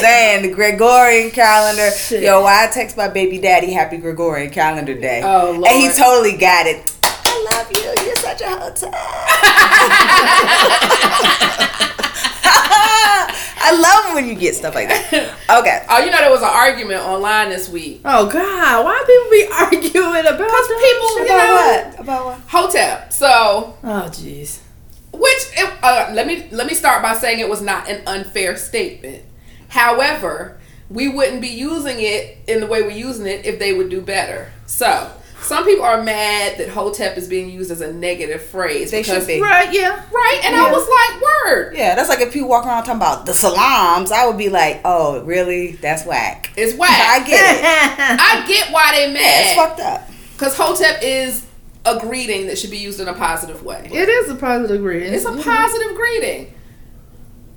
Saying the Gregorian calendar. Shit. Yo, why I text my baby daddy happy Gregorian calendar day. Oh, Lord. And he totally got it. I love you. You're such a hotep. I love when you get stuff like that. Okay. Oh, you know there was an argument online this week. Oh God, why people be arguing about Because people, you know, About what? About what? Hotep. So, Oh jeez. which it, uh, let me let me start by saying it was not an unfair statement. However, we wouldn't be using it in the way we're using it if they would do better. So, some people are mad that Hotep is being used as a negative phrase. They should be. Right? Yeah. Right, and I was like, word. Yeah, that's like if people walk around talking about the salams, I would be like, oh, really? That's whack. It's whack. I get it. I get why they Yeah, it's fucked up. Because Hotep is a greeting that should be used in a positive way. it is a positive greeting. It's a mm-hmm. positive greeting.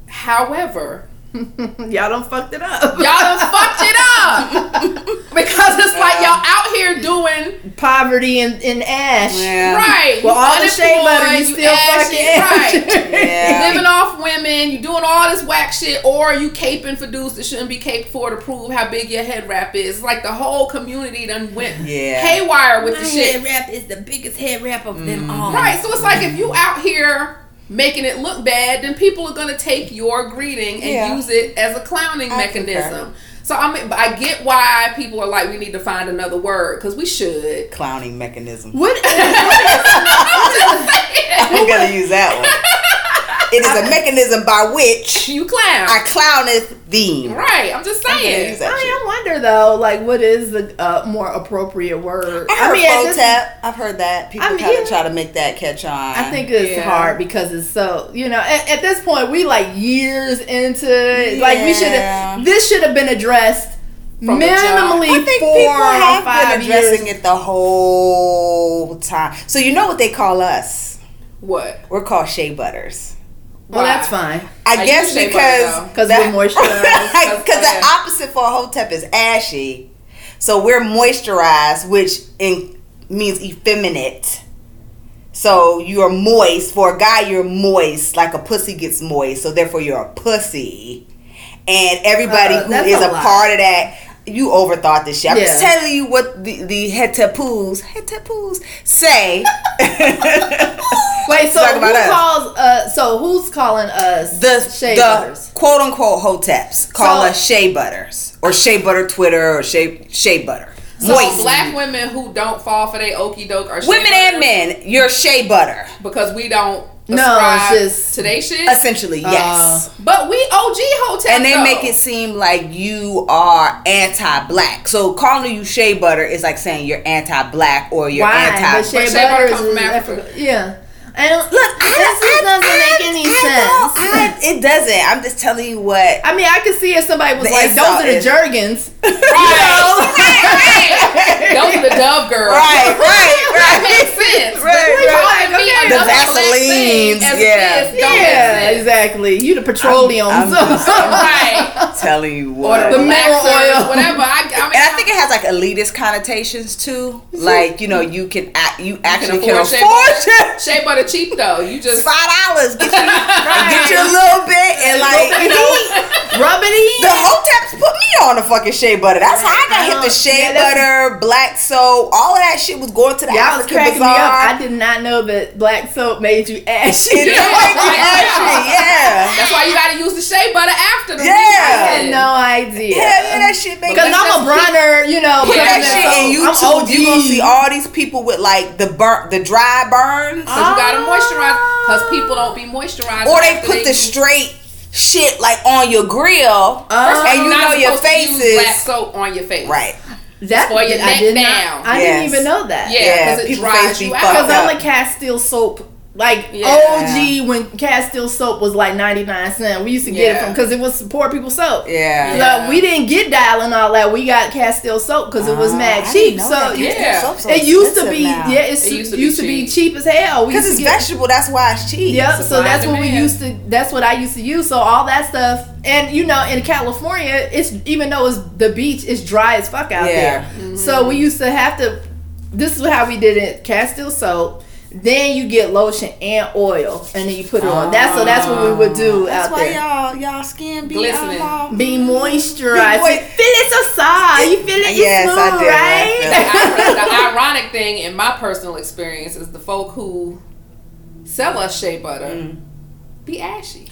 However, Y'all don't fucked it up. y'all done fucked it up. because it's like y'all out here doing Poverty and, and ash. Yeah. right. Well, all the shea butter, unemployed, you still ashy, fucking right. Yeah. Living off women, you doing all this whack shit, or you caping for dudes that shouldn't be caped for to prove how big your head wrap is. Like the whole community done went Yeah. haywire with the My shit. head wrap is the biggest head wrap of them mm-hmm. all. Right. So it's like if you out here making it look bad, then people are gonna take your greeting and Yeah. use it as a clowning I mechanism. So I mean, I get why people are like, we need to find another word because we should. Clowning mechanism. What? I'm gonna use that one. It is a mechanism by which You clown. I clowneth thee. right. I'm just I'm gonna saying. use that shit. I wonder though, like, what is the uh, more appropriate word? I heard at this- Hotep. I've heard that. People I mean, kind of try to make that catch on. I think it's Yeah. hard because it's so you know at, at this point we like years into it. like we should have this should have been addressed From minimally I think four people or have five been addressing years. it the whole time. So you know what they call us? What? We're called shea butters. Well, Why? that's fine I, I guess use shea butter, because though. 'Cause that- we're moisturized. Because the opposite for a hotep is ashy, so we're moisturized, which in, means effeminate. So you're moist. For a guy, you're moist, like a pussy gets moist. So therefore, you're a pussy. And everybody Uh, who that's is a a, part of that, you overthought this shit. I'm just telling you what the the hetepoos hetepoos say. Wait, so who about us. calls? Uh, so who's calling us the shea the butters? quote unquote hoteps call So- us shea butters or shea butter Twitter or shea shea butter. So Moist. black women who don't fall for their okey doke are shea Women and men, you're shea butter. because we don't No, it's just- to they shit. Essentially, uh, yes. But we OG hotel and they make it seem like you are anti-black. So calling you shea butter is like saying you're anti-black or you're Why? anti. But shea But shea butter butter come from is Africa. Africa. Yeah. And look, this just doesn't make any I sense. I- it doesn't. I'm just telling you what. I mean, I could see if somebody was like, insult "Those are the is- Jergens." Those are the Dove girls. Right, right, That makes sense. Right, But right. calling Okay. The black thing Vaselines, as yeah. don't Yeah, make sense. exactly. You the petroleum. I'm just- Right. telling you Or what. the, The mineral oil. whatever. I, I mean, And I think it has like elitist connotations too. Like you know, you can act, you actually can afford afford, shea butter. It. Cheap though. You just Five dollars get you get you a little bit and like you know Rub it in. the hoteps put me on the fucking shea butter. That's how I got I hit uh-huh. the don't- shea yeah, butter, black soap, all of that shit was going to the Y'all was African cracking me up. I did not know that black soap made you ashy. It did make me ashy, yeah. That's why you gotta use the shea butter after the Yeah. I had no idea. Yeah, yeah, that shit make Because I'm a brunner, you know. Put that brunner, shit so in I'm YouTube. OG. You gonna see all these people with like the burn, the dry burns. Cause you gotta moisturize. Cause people don't be moisturized. or they after put the use- straight shit like on your grill, Uh, First of all, and you know your supposed to face use black soap on your face. right. That For your I neck did down. not. I Yes. didn't even know that. Yeah, Yeah, because it people dries face you fucked out. Because I'm up. a Castile soap Like Yeah. OG when Castile soap was like ninety nine cent. We used to get it from because it was poor people soap. Yeah. Yeah. So we didn't get dial and all that. We got Castile soap because it was Ah, mad I cheap. didn't So that. yeah, Yeah. So it used to be now. yeah, it's, It it used used to to, be be, cheap. cheap as hell. Because it's get vegetable, that's why it's cheap. Yep. Supply So that's what we used to. That's what I used to use. So all that stuff, and you know, in California, it's even though it's the beach, it's dry as fuck out Yeah. there. Mm-hmm. So we used to have to. This is how we did it: Castile soap. Then you get lotion and oil, and then you put it on. That's so. That's what we would do That's out why there. y'all y'all skin be Glistening. all- Be moisturized. Be moi- You feel it so soft. You feel it. Yes, Yes, I smooth, do. I right? the ironic thing in my personal experience is the folk who sell us shea butter Mm. be ashy.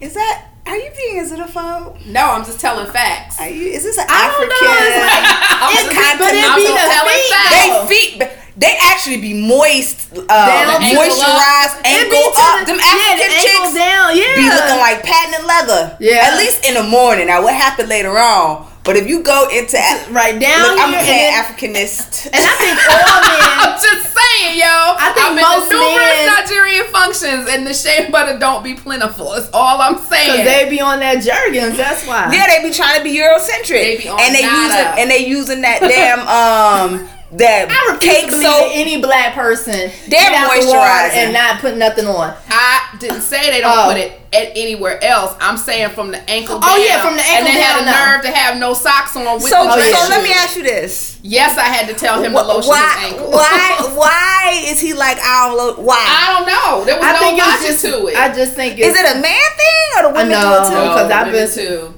Is that are you being is it a xenophobe? No, I'm just telling facts. Are you is this an I don't know, African it's like- I'm just- but it be the telling feet, facts. they feet they actually be moist uh Down to- moisturized It ankle be to up. the- Them yeah, African the ankle chicks down. Yeah. be looking like patent leather. Yeah. At least in the morning. Now what happened later on? But if you go into right down Look, I'm here, and, Africanist. and I think all men. I'm just saying, yo. I think have been most to numerous men- Nigerian functions, and the shea butter don't be plentiful. That's all I'm saying. Cause saying. they be on that Jergens, that's why. Yeah, they be trying to be Eurocentric, They be on and they nada. using and they using that damn um that I refuse cake to believe soap. any black person They're the water moisturizing. and not put nothing on. I didn't say they don't Oh. put it at anywhere else. I'm saying from the ankle Oh, yeah, from the ankle And they had down, the no. nerve to have no socks on with So, the Oh, yeah. so let me ask you this: Yes, I had to tell him to lotion why, his ankle. why, why is he like I don't lo- Why I don't know. There was I no think logic it's just. to it. I just think is it a man thing or the women know. do it too? No. 'cause I've been- too.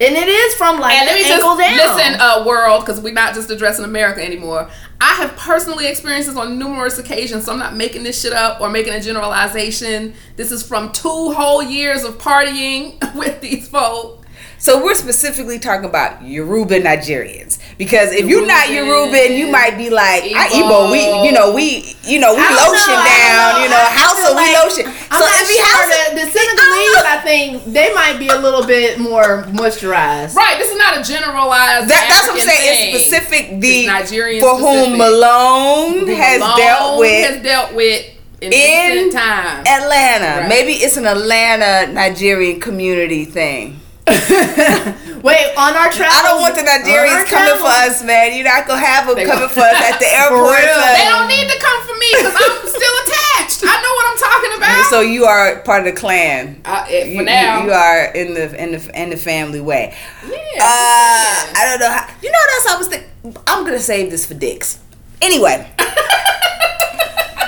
And it is from like And let me just down. listen, uh, world, because we're not just addressing America anymore. I have personally experienced this on numerous occasions, so I'm not making this shit up or making a generalization. This is from two whole years of partying with these folk. So we're specifically talking about Yoruba Nigerians because if you're not Yoruban, you might be like, I Igbo, we, you know, we, you know, we lotion know, down, don't you know. know, I house feel of we like- lotion. I'm so not if we sure house the, the Senegalese, I think they might be a little bit more moisturized. Right, this is not a generalized. That, that's what I'm saying. thing. It's specific. The It's Nigerian for whom specific. Malone has Malone dealt with has dealt with in, in recent. Atlanta. Right. Maybe it's an Atlanta Nigerian community thing. Wait, on our travel. I don't want the Nigerians coming for us, man. You're not gonna have them They coming for us at the airport. so- they don't need to come for me because I'm still attached. I know what I'm talking about. So you are part of the clan. Uh, for You, now, you, you are in the in the in the family way. yeah. Uh, I don't know. How, you know what else I was thinking? I'm gonna save this for dicks. Anyway,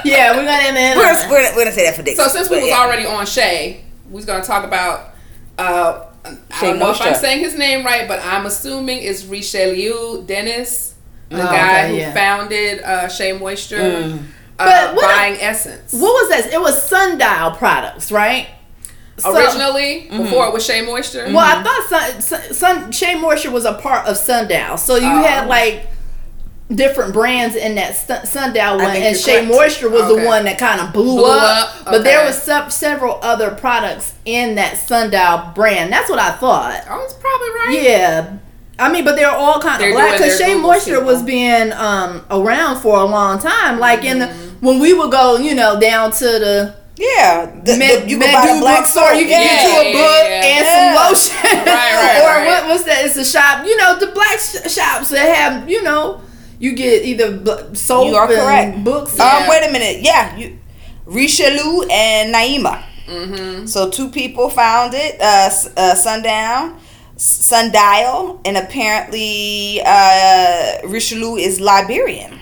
Yeah, we're gonna end it. we're, gonna- we're, we're gonna say that for dicks. So since we But was yeah. already on Shay, we was gonna talk about. Uh, I don't know if I'm saying his name right, but I'm assuming it's Richelieu Dennis, the Oh, guy okay, who yeah. founded uh, Shea Moisture, Mm. uh, But what buying Essence. What was that? It was Sundial products, right? So- Originally, Mm-hmm. before it was Shea Moisture. Well, I thought Sun, Sun, Sun Shea Moisture was a part of Sundial, so you Oh. had like different brands in that Sun- Sundial one, and Shea. Moisture was Okay. the one that kind of blew, Blew up. up, But there was se- several other products in that Sundial brand. That's what I thought. Oh, it's probably right. Yeah. I mean, but they're all kind They're of black because Shea Moisture people. was being um, around for a long time. Like in the Mm-hmm. when we would go, you know, down to the yeah, the, the, you can buy Medu black soap. You can Yeah, get you a book yeah. and Yeah. some lotion. Right, right, or right. what? was that? It's a shop. You know, the black sh- shops that have. You know, you get either b- soap You are and correct. books. Yeah. Um, wait a minute. Yeah, you, Richelieu and Nyema. Mm-hmm. So two people found it. Uh, uh, Sundown, Sundial, and apparently uh, Richelieu is Liberian.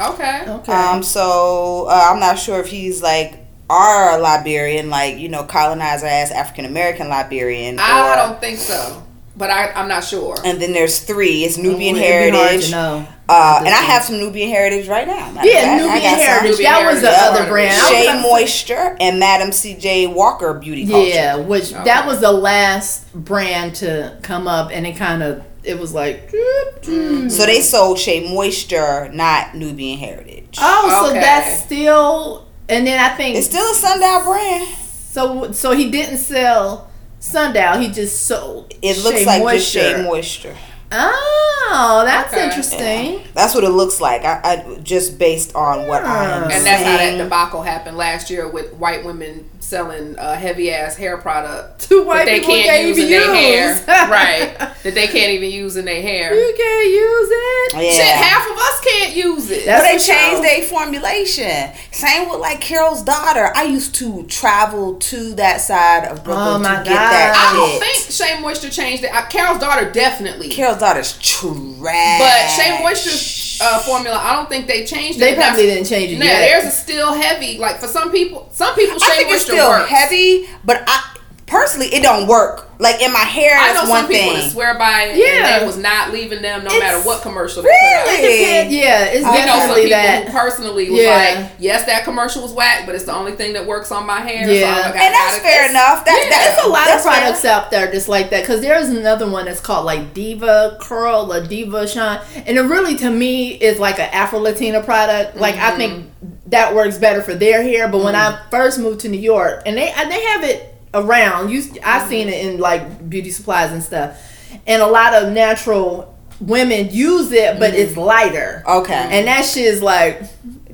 Okay. Okay. Um, so uh, I'm not sure if he's like our Liberian, like you know, colonizer ass African American Liberian. I or- don't think so, but I, I'm not sure. And then there's three. It's Nubian It'd hard to heritage. Know. Uh, and I have some Nubian heritage right now. Matter Yeah, fact, Nubian. Heritage. Nubian that was the Heritage. other brand. I Shea about say- Moisture and Madam C.J. Walker Beauty Culture. Yeah, which Okay. that was the last brand to come up, and it kind of it was like. doop, doop. So they sold Shea Moisture, not Nubian Heritage. Oh, so that's still, and then I think It's still a sundial brand. so. So he didn't sell Sundial; he just sold. It looks Shea like Moisture. just Shea Moisture. Oh, that's Okay. interesting. That's what it looks like. I, I just based on what I am And that's how that debacle happened last year with white women selling uh, heavy ass hair product To white that they people can't can't use in their hair. right. That they can't even use in their hair. You can't use it. Yeah. Shit, half of us can't use it. That's But they changed their formulation. Same with like Carol's daughter. I used to travel to that side of Brooklyn Oh, my to get that I don't think Shea Moisture changed it. Carol's daughter definitely. Carol's daughter's trash. but Shea Moisture's uh, formula, I don't think they changed it. They it. probably That's- didn't change it No, yet. theirs is still heavy. Like for some people, some people Shea I think it's Moisture still works. heavy, but I personally it don't work. Like in my hair, I that's know one some people thing. that swear by it, Yeah. and they was not leaving them no It's- matter what commercial they put out. Really? Depend- yeah, it's I I know some definitely people that. who personally was Yeah. like, yes, that commercial was whack, but it's the only thing that works on my hair. Yeah. so I'm like, I and that's fair it's- enough. That, yeah. that's There's a lot that's of fair. products out there just like that because there's another one that's called like Diva Curl or Diva Shine, and it really to me is like an Afro Latina product. Like I think mm-hmm. that works better for their hair. But when mm-hmm. I first moved to New York, and they and they have it around, you I've seen it in like beauty supplies and stuff, and a lot of natural women use it, but mm-hmm. it's lighter. Okay. And that shit is like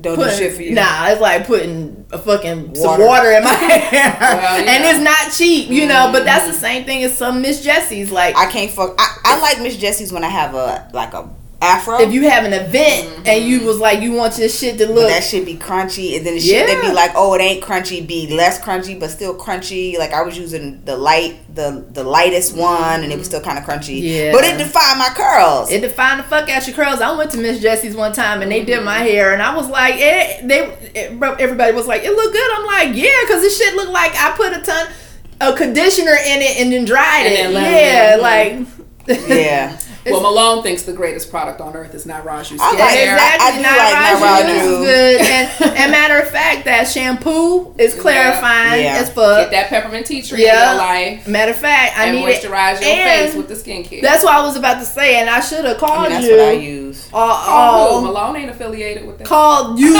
don't do shit for you. Nah, it's like putting a fucking some Water. water in my hair, Well, yeah. and it's not cheap, you know. But that's the mm-hmm. same thing as some Miss Jessie's. Like I can't fuck. I, I like Miss Jessie's when I have a like a afro. if you have an event and you mm-hmm. was like you want your shit to but look, that shit be crunchy, and then the shit they Yeah. be like, oh, it ain't crunchy, be less crunchy, but still crunchy. Like I was using the light, the the lightest one, and it was mm-hmm. still kind of crunchy. Yeah. but it defined my curls. it defined the fuck out your curls. I went to Miss Jessie's one time and they did my mm-hmm. hair, and I was like, eh, they eh, it, everybody was like, it looked good. I'm like, yeah, because this shit looked like I put a ton of conditioner in it and then dried And it. then yeah, like yeah, Well, Malone thinks the greatest product on earth is Nairaju I skin like hair. that. I Exactly. do like Nairaju Nairaju. is good. And, and matter of fact, that shampoo is clarifying Yeah. as fuck. Get that peppermint tea tree in your life Matter of fact, I and need it. moisturize your and face with the skincare. That's what I was about to say, and I should have I called mean, that's you. what I use. Uh, oh, uh, Malone ain't affiliated with that. called you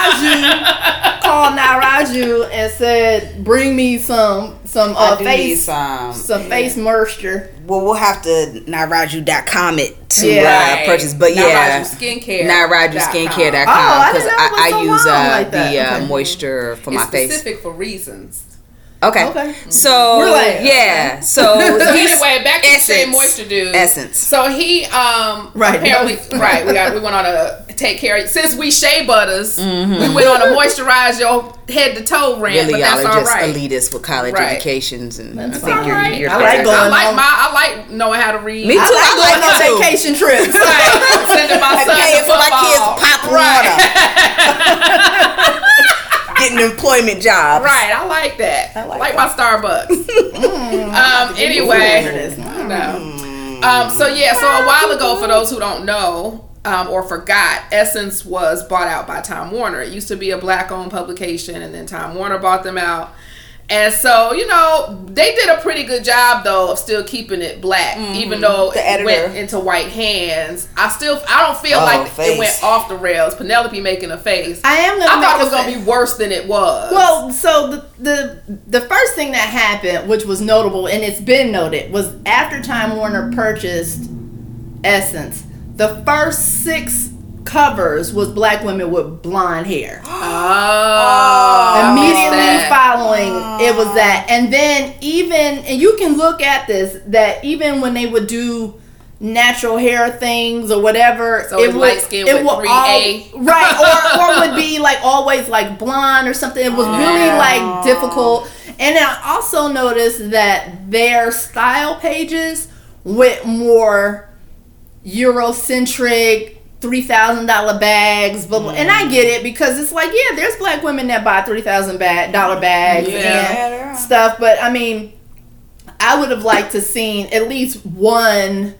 Nairaju, called Nairaju and said, "Bring me some some uh, face some. some face moisture." Well, we'll have to nairaju.com it to Yeah. uh, purchase. But yeah, Nairaju skincare. nairajuskincare.com Oh, I because didn't know it was I, I use uh, like the uh, Okay. moisture for It's my face. specific for reasons. Okay. Okay. So We're like- yeah. So, So anyway, back to the Shea Moisture dude. Essence. So he um Right. apparently right we got we went on a take care since we shea butters Mm-hmm. we went on a moisturize your head to toe rant Really, but y'all that's are all just right. elitists with college Right. educations, and That's I think all you're, right. you're I like correct. going I like on- my I like knowing how to read. Me too. I like I going on too. vacation trips. Right. Sending my son pay to it for my kids football. pop Right. water, getting employment jobs. Right, I like that. I like like, my Starbucks. um, anyway, I. Um, so yeah, so a while ago, for those who don't know um, or forgot, Essence was bought out by Time Warner. It used to be a black-owned publication, and then Time Warner bought them out. And so, you know, they did a pretty good job though of still keeping it black, mm-hmm. even though The it editor. went into white hands. I still, I don't feel Oh, like face. it went off the rails. Penelope making a face. I am gonna. I thought it was gonna be worse than it was. Well, so the, the the first thing that happened, which was notable, and it's been noted, was after Time Warner purchased Essence, the first six covers was black women with blonde hair. Oh, Immediately that. following, it was that, oh. and then even and you can look at this that even when they would do natural hair things or whatever, So it's light skin with 3A. right, or or would be like always like blonde or something. It was oh, really like difficult. And then I also noticed that their style pages went more Eurocentric. Three thousand dollar bags, but and I get it because it's like yeah, there's black women that buy three thousand dollar bags Yeah. Yeah, and stuff, but I mean, I would have liked to seen at least one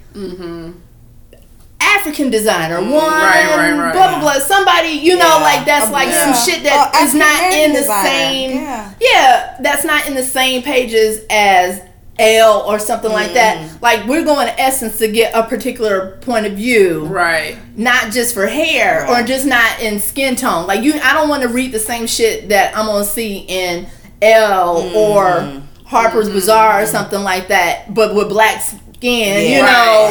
African designer, one right, right, right. blah blah blah, somebody you know like that's like yeah. some shit that Uh, is not in the designer. same Yeah. yeah, that's not in the same pages as Elle or something like that. Mm. Like we're going to Essence to get a particular point of view, Right. not just for hair or just not in skin tone. Like you, I don't want to read the same shit that I'm gonna see in Elle or mm-hmm. Harper's mm-hmm. Bazaar or mm-hmm. something like that, but with black s- skin, Yeah. you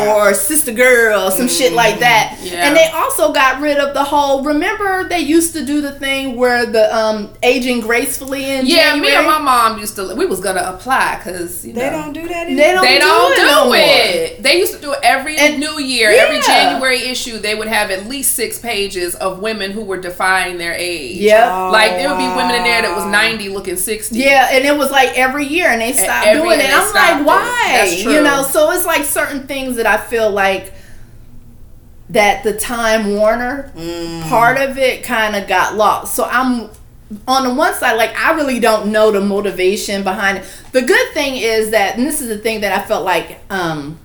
know, or sister girl, some shit like that. Yeah. And they also got rid of the whole. Remember, they used to do the thing where the um aging gracefully in Yeah, me and my mom used to. We was gonna apply because you know They don't do that. They Anymore. don't they do don't it do no it. They used to do it every And- New Year, every January issue. They would have at least six pages of women who were defying their age. Yep. Oh, like there would be women in there that was ninety looking sixty. Yeah, and it was like every year, and they stopped every doing it. I'm like, why? That's You know, so it's like certain things that I feel like that the Time Warner Mm. part of it kind of got lost. So I'm on the one side, like I really don't know the motivation behind it. The good thing is that, and this is the thing that I felt like um,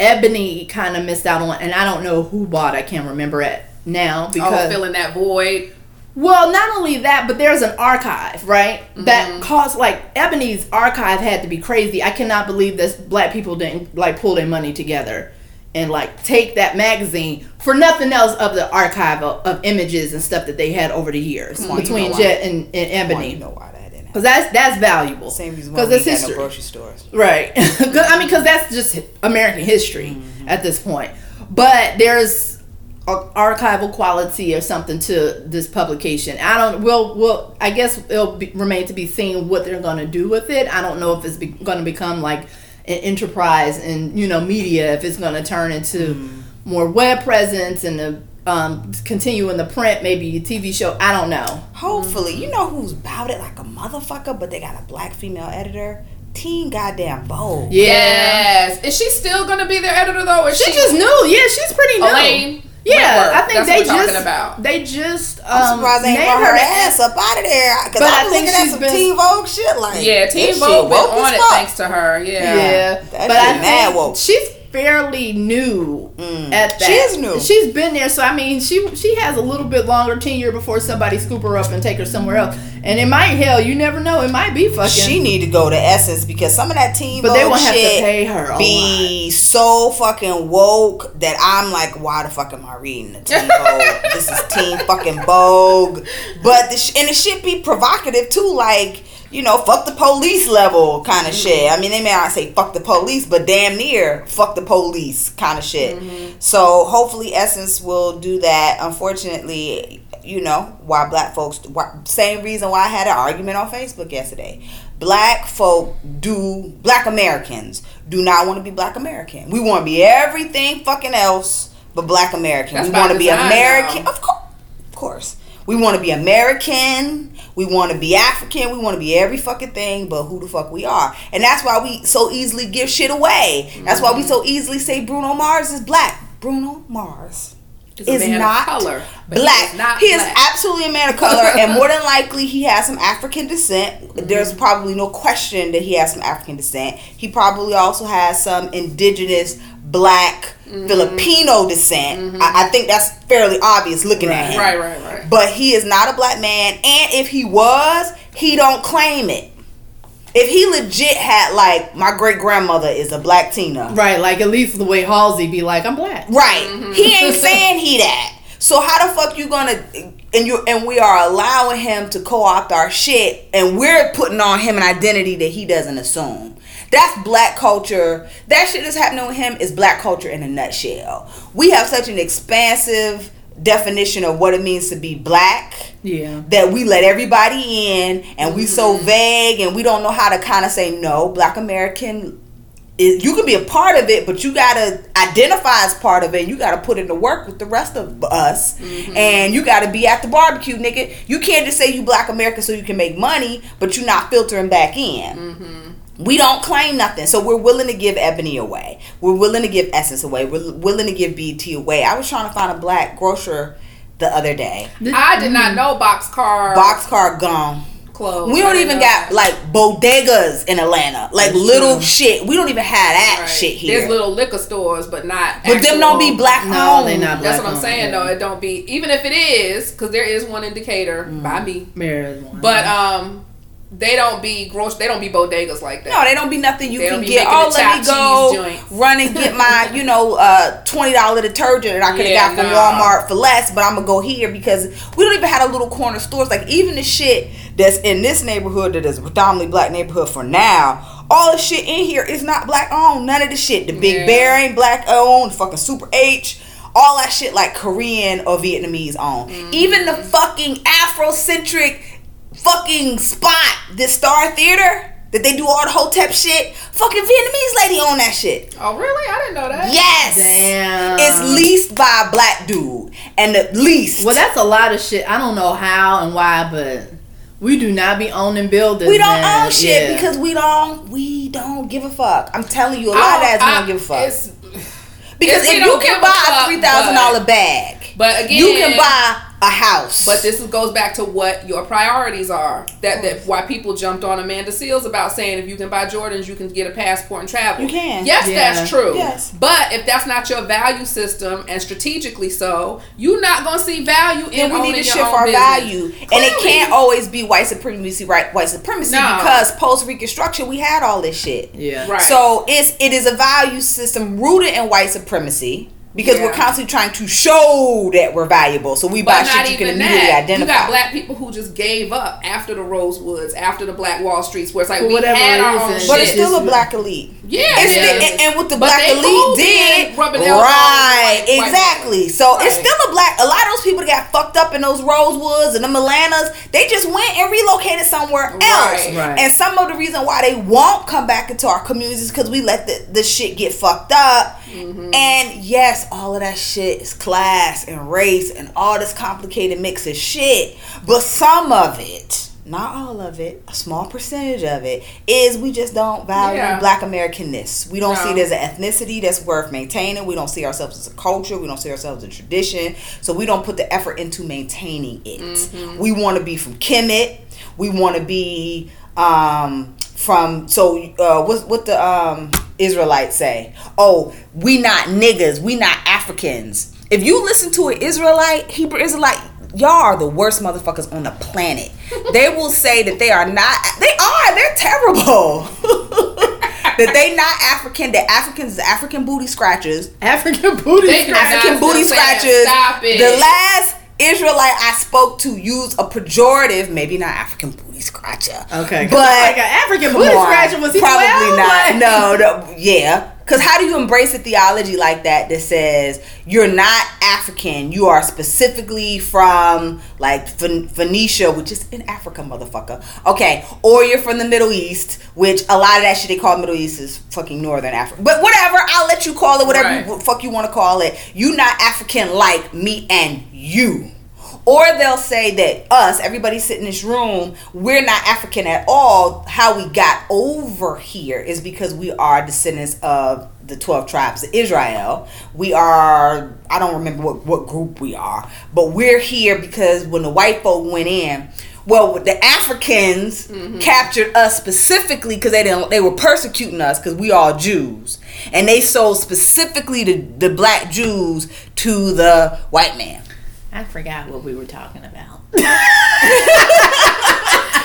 Ebony kind of missed out on, and I don't know who bought. I can't remember it now because Oh, because filling that void. Well, not only that, but there's an archive, right? Mm-hmm. That caused like Ebony's archive had to be crazy. I cannot believe that black people didn't like pull their money together and like take that magazine for nothing else of the archive of, of images and stuff that they had over the years on, you between know Jet and, and Well, Ebony. you know why that didn't happen. Because that's that's valuable. Same reason why Because it's ain't no history. grocery stores. right? I mean, because that's just American history Mm-hmm. at this point. But there's archival quality or something to this publication. I don't. We'll. We'll. I guess it'll be, remain to be seen what they're going to do with it. I don't know if it's be, going to become like an enterprise in you know media. If it's going to turn into Mm. more web presence and the um, continue in the print, maybe a TV show. I don't know. Hopefully, you know who's about it like a motherfucker, but they got a black female editor. Teen goddamn bold. Yeah. Yes. Is she still gonna be their editor though? Or is She just knew. Yeah, she's pretty new. Elaine. Yeah, Welteroth. I think That's they what just talking about. they just um, I'm surprised they ain't named brought her the- ass up out of there. Cause But I I was think looking at some been- Teen Vogue shit like Yeah, Teen Vogue been on it thanks to her. Yeah. Yeah, That but I mad think woke. she's fairly new mm. at that. She is new. She's been there, so I mean, she she has a little bit longer tenure before somebody scoop her up and take her somewhere else. And it might, hell, you never know, it might be fucking. She need to go to Essence because some of that team, but they won't have to pay her be so fucking woke that I'm like, why the fuck am I reading the Teen Vogue? this is Teen fucking Vogue. But the sh- and it should be provocative too, like you know, fuck the police level kind of shit. I mean, they may not say fuck the police, but damn near fuck the police kind of shit. So hopefully, Essence will do that. Unfortunately, you know, why black folks, why, same reason why I had an argument on Facebook yesterday. Black folk do, black Americans do not want to be black American. We want to be everything fucking else but black American. That's we want to be American. Of course. Of course. We want to be American. We want to be African. We want to be every fucking thing but who the fuck we are. And that's why we so easily give shit away. That's why we so easily say Bruno Mars is black. Bruno Mars Is a is man of not color, but he black. is not he is black. absolutely a man of color, and more than likely, he has some African descent. Mm-hmm. There's probably no question that he has some African descent. He probably also has some indigenous black Mm-hmm. Filipino descent. I, I think that's fairly obvious looking at him. Right, right, right. But he is not a black man, and if he was, he don't claim it. If he legit had like my great grandmother is a black Tina, right, like at least the way Halsey be like, I'm black. Right. Mm-hmm. He ain't saying he that. So how the fuck you gonna and you and we are allowing him to co-opt our shit and we're putting on him an identity that he doesn't assume. That's black culture. That shit that's happening with him is black culture in a nutshell. We have such an expansive definition of what it means to be black Yeah. that we let everybody in and we so Mm-hmm. vague and we don't know how to kind of say no black american is, you can be a part of it but you gotta identify as part of it and you gotta put in the work with the rest of us Mm-hmm. and you gotta be at the barbecue nigga you can't just say you black american so you can make money but you're not filtering back in Mm-hmm. We don't claim nothing so we're willing to give ebony away we're willing to give essence away we're willing to give BET away i was trying to find a black grocer the other day I did not know boxcar boxcar gone. clothes. We don't even got like bodegas in Atlanta, like That's little true. shit. We don't even have that Right. shit here. There's little liquor stores, but not. but them don't be actual- black No, owned. they not That's what I'm owned, saying. yeah. though. it don't be even if it is, because there is one indicator by me. Married one. But um, they don't be gross. They don't be bodegas like that. No, they don't be nothing you They can get. Oh, let me go run and get my, you know, uh, twenty dollar detergent that I could have Yeah, got from. Walmart for less, but I'm gonna go here because we don't even have a little corner stores. Like even the shit that's in this neighborhood that is a predominantly black neighborhood for now All the shit in here is not black owned. None of the shit. The Big Yeah. Bear ain't black owned. Fucking Super H. All that shit like Korean or Vietnamese owned. Mm-hmm. Even the fucking Afrocentric fucking spot, the Star Theater that they do all the Hotep shit. Fucking Vietnamese lady own that shit. Oh, really? I didn't know that. Yes. Damn. It's leased by a black dude. And the least. Well, that's a lot of shit. I don't know how and why, but we do not be owning buildings. we don't man. own shit Yeah. because we don't we don't give a fuck. I'm telling you, a lot of that we don't give a fuck. It's, Because it's if you can buy a three thousand dollar bag, But again, you can buy a house. But this goes back to what your priorities are. That that why people jumped on Amanda Seales about saying if you can buy Jordans, you can get a passport and travel. You can. Yes, Yeah. that's true. Yes. But if that's not your value system and strategically so, you're not gonna see value in and we need to your shift our business. value, and it can't always be white supremacy, right? White supremacy No. because post Reconstruction we had all this shit. Yeah. Right. So it's it is a value system rooted in white supremacy because we're constantly trying to show that we're valuable. So we buy But not shit you can immediately that. identify. You got black people who just gave up after the Rosewoods, after the Black Wall Streets, where it's like For we whatever had our own reason. shit. but it's still a black elite. yeah, It's it still, is. and, and what the But black elite did, being rubbing elbows with right? white- white exactly. women. So it's still a black. A lot of those people that got fucked up in those Rosewoods and the Atlantas, they just went and relocated somewhere else. Right. Right. And some of the reason why they won't come back into our communities is because we let the, the shit get fucked up. Mm-hmm. And yes, all of that shit is class and race and all this complicated mix of shit. But some of it, not all of it, a small percentage of it, is we just don't value Yeah. black Americanness. We don't No. see it as an ethnicity that's worth maintaining. We don't see ourselves as a culture. We don't see ourselves as a tradition. So we don't put the effort into maintaining it. Mm-hmm. We want to be from Kemet. We want to be um, from so uh, what what the um, Israelites say? Oh, we not niggas. We not Africans. If you listen to an Israelite, Hebrew Israelite, y'all are the worst motherfuckers on the planet. they will say that they are not. They are. They're terrible. that they not African. That Africans is African booty scratchers. African booty. They do African booty still scratchers. Stop it. The last Israelite I spoke to used a pejorative, maybe not African booty scratcher. Okay, but like an African booty scratcher was he probably 12? not. Like- No, no, yeah. Because how do you embrace a theology like that that says you're not African, you are specifically from like Phoen- Phoenicia, which is in Africa, motherfucker. Okay, or you're from the Middle East, which a lot of that shit they call Middle East is fucking Northern Africa. But whatever, I'll let you call it whatever Right. you, fuck you want to call it. You not African like me and you. Or they'll say that us, everybody sitting in this room, we're not African at all. How we got over here is because we are descendants of the 12 tribes of Israel. We are, I don't remember what, what group we are, but we're here because when the white folk went in, well, the Africans mm-hmm. captured us specifically because they didn't. They were persecuting us because we all Jews, and they sold specifically the, the black Jews to the white man. I forgot what we were talking about.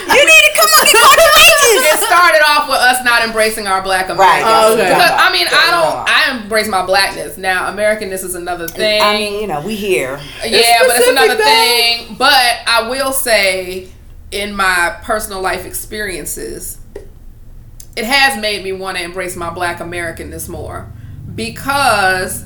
You need to come up and call the it started off with us not embracing our black Americans. Right, that's what I'm Because, I mean, I don't. I embrace my blackness. Now, Americanness is another thing. I mean, you know, we here. yeah, but it's another though. thing. But I will say, in my personal life experiences, it has made me want to embrace my Black Americanness more because,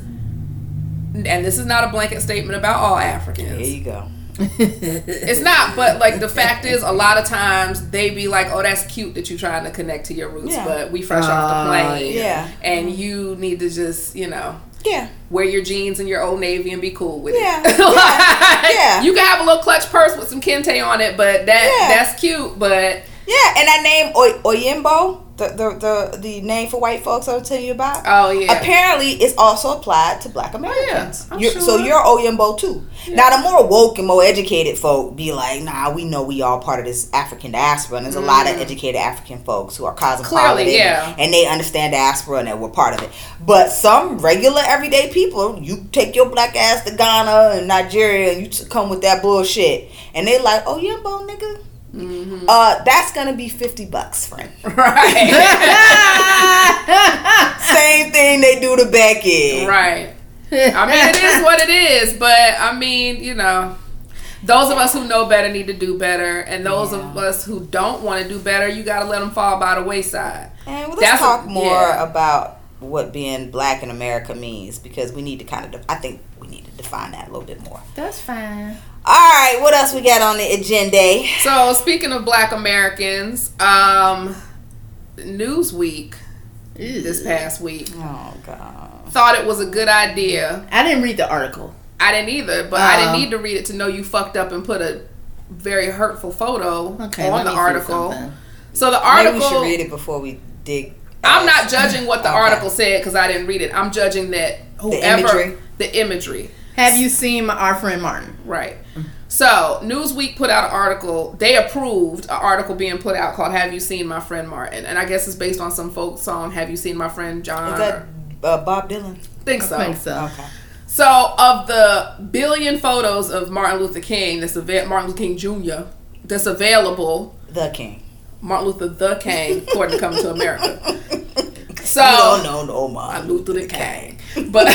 and this is not a blanket statement about all Africans. There you go. It's not, but like the fact is, a lot of times they be like, "Oh, that's cute that you're trying to connect to your roots," Yeah. but we fresh off Ah, the plane, yeah. and you need to just, you know, Yeah. wear your jeans and your old navy and be cool with Yeah. it. Yeah. Like, Yeah. you can have a little clutch purse with some kente on it, but that Yeah. that's cute. But Yeah, and that name Oy- Oyinbo, the, the the the name for white folks I was telling you about. oh yeah, Apparently, it's also applied to Black Americans. I'm You're- So you're Oyinbo too. Yeah. Now, the more woke and more educated folk be like, "Nah, we know we all part of this African diaspora." And there's a lot of educated African folks who are cosmopolitan, Mm. Clearly, yeah. and they understand diaspora and that we're part of it. But some regular everyday people, you take your black ass to Ghana and Nigeria, and you come with that bullshit, and they like, "Oh, Yimbo, nigga." Mm-hmm. Uh, that's gonna be fifty bucks, friend. right, Same thing they do to Becky. right. I mean, it is what it is, but I mean, you know, those of us who know better need to do better, and those Yeah. of us who don't want to do better, you got to let them fall by the wayside. And let's That's a- talk more yeah. about what being black in America means because we need to kind of. De- I think we need to define that a little bit more. That's fine. All right, what else we got on the agenda? So speaking of Black Americans, um, Newsweek this past week Oh God. thought it was a good idea. I didn't read the article. I didn't either, but I didn't Oh. need to read it to know you fucked up and put a very hurtful photo Okay, on the article. So the article. Maybe article. we should read it before we dig. I'm not judging what the Okay. article said because I didn't read it. I'm judging that whoever imagery? the imagery. Have you seen our friend Martin? Right. So Newsweek put out an article. They approved an article being put out called "Have You Seen My Friend Martin?" And I guess it's based on some folk song. Have you seen my friend John? Is that uh, Bob Dylan? think so. I think so. Okay. So of the billion photos of Martin Luther King, that's ava- Martin Luther King Jr. that's available. The King. Martin Luther the King, according to Coming to America. So no, don't no Martin man. Luther the King. But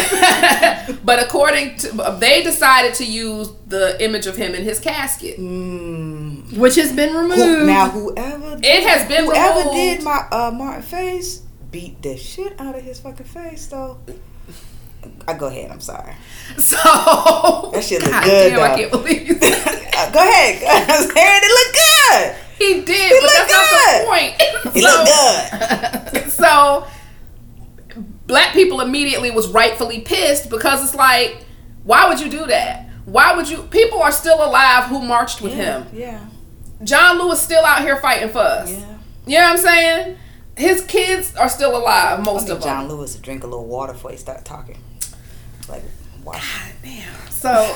but according to they decided to use the image of him in his casket. Mm. Which has been removed. Who, now whoever It has been whoever removed. did my uh, Martin face beat the shit out of his fucking face though. I go ahead. I'm sorry. So That shit look God good, Damn, I can't believe you said that. Uh, go ahead. I'm saying it look good. He did, He but look that's not the point. It look good. so black people immediately was rightfully pissed because it's like, why would you do that? Why would you? People are still alive who marched with Yeah, him. yeah, John Lewis still out here fighting for us. yeah. You know what I'm saying? His kids are still alive, most of them. John Lewis to drink a little water before he start talking. Like wash, God damn. So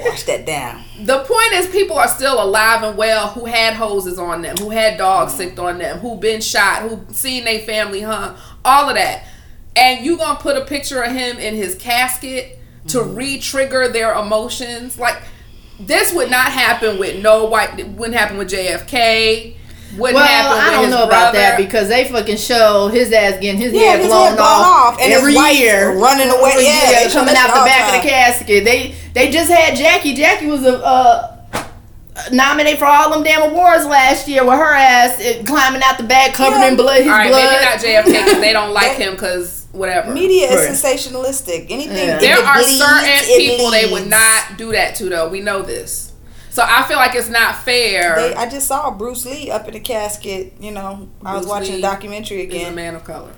wash that down. the point is, people are still alive and well who had hoses on them, who had dogs mm-hmm. sicked on them, who been shot, who seen their family hung, all of that. And you gonna put a picture of him in his casket to Mm-hmm. re-trigger their emotions? Like this would not happen with no white. Wouldn't happen with JFK. Wouldn't Well, happen with I don't his know about that because they fucking show his ass getting his Yeah, head his blown, head off, off, and his every wife year, running away. Every Yeah, year, coming out the all back of the casket. They they just had Jackie. Jackie was a uh, nominated for all them damn awards last year with her ass climbing out the back, covered Yeah. in blood. His All right, blood. maybe not JFK because they don't like him because whatever. Media Right. is sensationalistic. Anything. Yeah. There are bleeds, certain it people they would not do that to, though. We know this. So I feel like it's not fair. They, I just saw Bruce Lee up in the casket. You know, I was watching Lee a documentary is a again. man of color.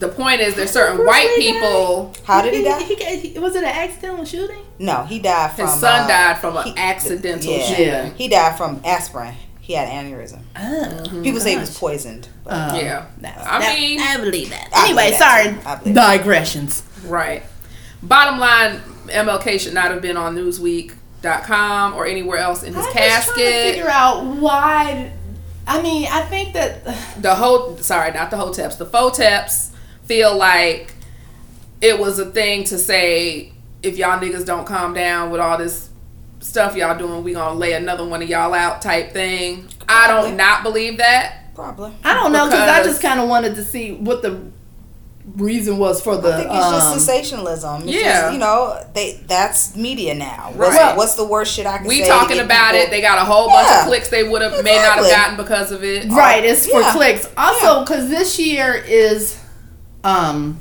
Okay. The point is, there's certain Bruce white Lee died? people. How did he die? He, he, he- was it an accidental shooting? No, he died from. His son uh, died from an he- accidental yeah. shooting. Yeah. He died from aspirin. He had aneurysm. Oh, People say he was poisoned. But Uh, Yeah. that's- I that- mean- I believe that. I anyway, believe that sorry. too. That. Digressions. Right. Bottom line, MLK should not have been on Newsweek.com or anywhere else in his I'm just trying to casket. figure out why. I mean, I think that the whole sorry, not the hoteps. The foteps feel like it was a thing to say if y'all niggas don't calm down with all this stuff y'all doing, we gonna lay another one of y'all out type thing. I don't not believe that. Probably. I don't know because I just kind of wanted to see what the reason was for the. I think it's just um, sensationalism. It's yeah. just, you know, they that's media now. What's, Right. what's the worst shit I can We say? to talking about people- it. They got a whole bunch Yeah. of clicks they would have may not have gotten because of it. Right, it's for Yeah. clicks. Also, because this year is um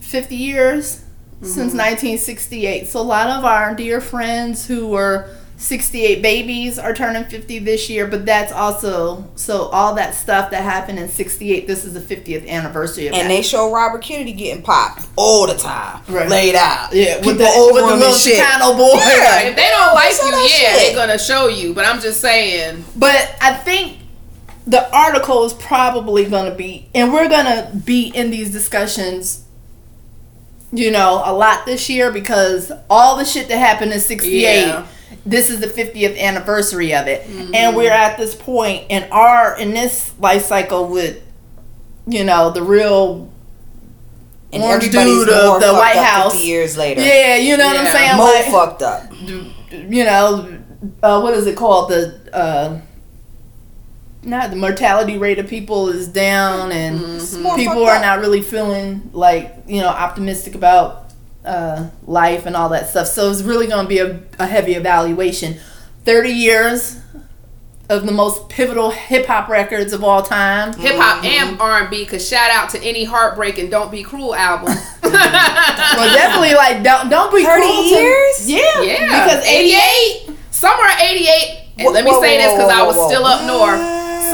50 years since 1968. So a lot of our dear friends who were 68 babies are turning 50 this year, but that's also so all that stuff that happened in 68. This is the 50th anniversary of And that. they show Robert Kennedy getting popped all the time, Right. laid out. yeah, with People the, over with the him little and shit. Chicano boy. Yeah. If they don't like you, yeah, shit. they're gonna show you. But I'm just saying, But I think the article is probably going to be, and we're going to be in these discussions, you know, a lot this year because all the shit that happened in 68, Yeah. this is the 50th anniversary of it. And we're at this point in our, in this life cycle with, you know, the real, And Orange dude of the White up House. years later. yeah, you know what I'm Yeah. saying? More Like, fucked up. you know, uh, what is it called? The uh, not the mortality rate of people is down, and It's more people are not really feeling like you know optimistic about uh, life and all that stuff. So it's really going to be a, a heavy evaluation. 30 years of the most pivotal hip hop records of all time. Hip hop and R and B. Cause shout out to any heartbreak and Don't Be Cruel album. Well, definitely like don't don't be 30 cruel to- years? yeah, Yeah. because 88. Somewhere in 88, and Whoa, let me whoa, say this because I whoa, was whoa. still up north.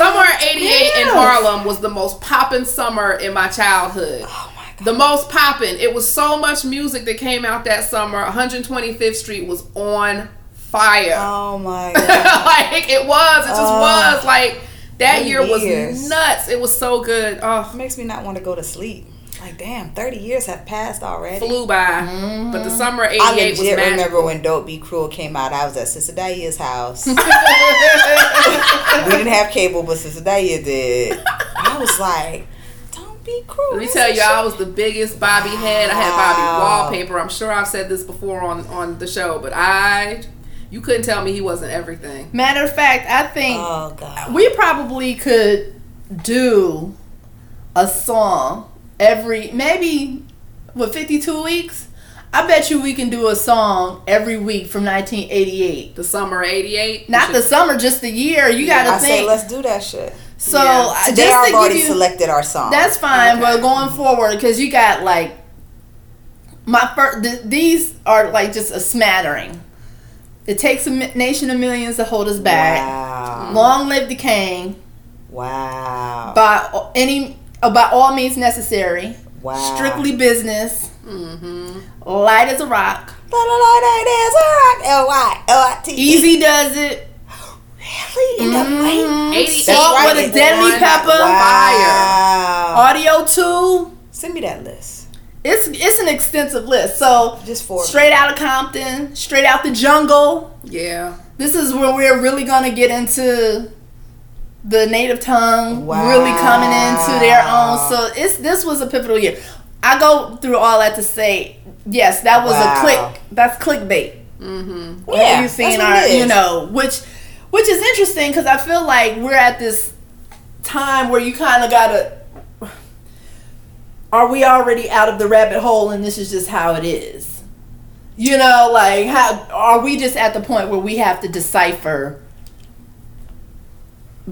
In 88 in Harlem was the most poppin' summer in my childhood. Oh my god. The most poppin'. It was so much music that came out that summer. 125th Street was on fire. Oh my god. like it was. It just Oh. was. Like that year was years. nuts. It was so good. Oh, makes me not want to go to sleep. Like, damn, 30 years have passed already. flew by. But the mm-hmm. summer of 88 I was legit magical. remember when Don't Be Cruel came out. I was at Sister Daya's house. we didn't have cable, but Sister Daya did. I was like, don't be cruel. Let me tell you, I was the biggest Bobby head. I had Bobby wallpaper. I'm sure I've said this before on on the show, but I, you couldn't tell me he wasn't everything. Matter of fact, I think Oh god. we probably could do a song every maybe with 52 weeks. I bet you we can do a song every week from 1988. The summer '88. Not the summer, just the year. You got to I say let's do that shit. so Yeah. uh, Today just I've to already you, selected our song. That's fine, Okay. but going forward, because you got like my first. Th- these are like just a smattering. It takes a mi- nation of millions to hold us back. Wow. Long live the Kane. Wow. By any, uh, by all means necessary. wow. Strictly business. Mm-hmm. Lyte as a rock. La, la, la, da, da, da, L-Y, L-I-T-E. Easy does it. Really? In that way? Mhm. Salt right, with a deadly on pepper. Wow. Audio Two. Send me that list. It's it's an extensive list. So Just for straight out of Compton, straight out the jungle. Yeah. This is where we're really gonna get into the native tongue Wow. really coming into their own. So it's this was a pivotal year. I go through all that to say, yes, that was Wow. a click. That's clickbait. Mm-hmm. Yeah, you seeing that's what our, you know, which which is interesting because I feel like we're at this time where you kind of gotta. Are we already out of the rabbit hole and this is just how it is? You know, like how are we just at the point where we have to decipher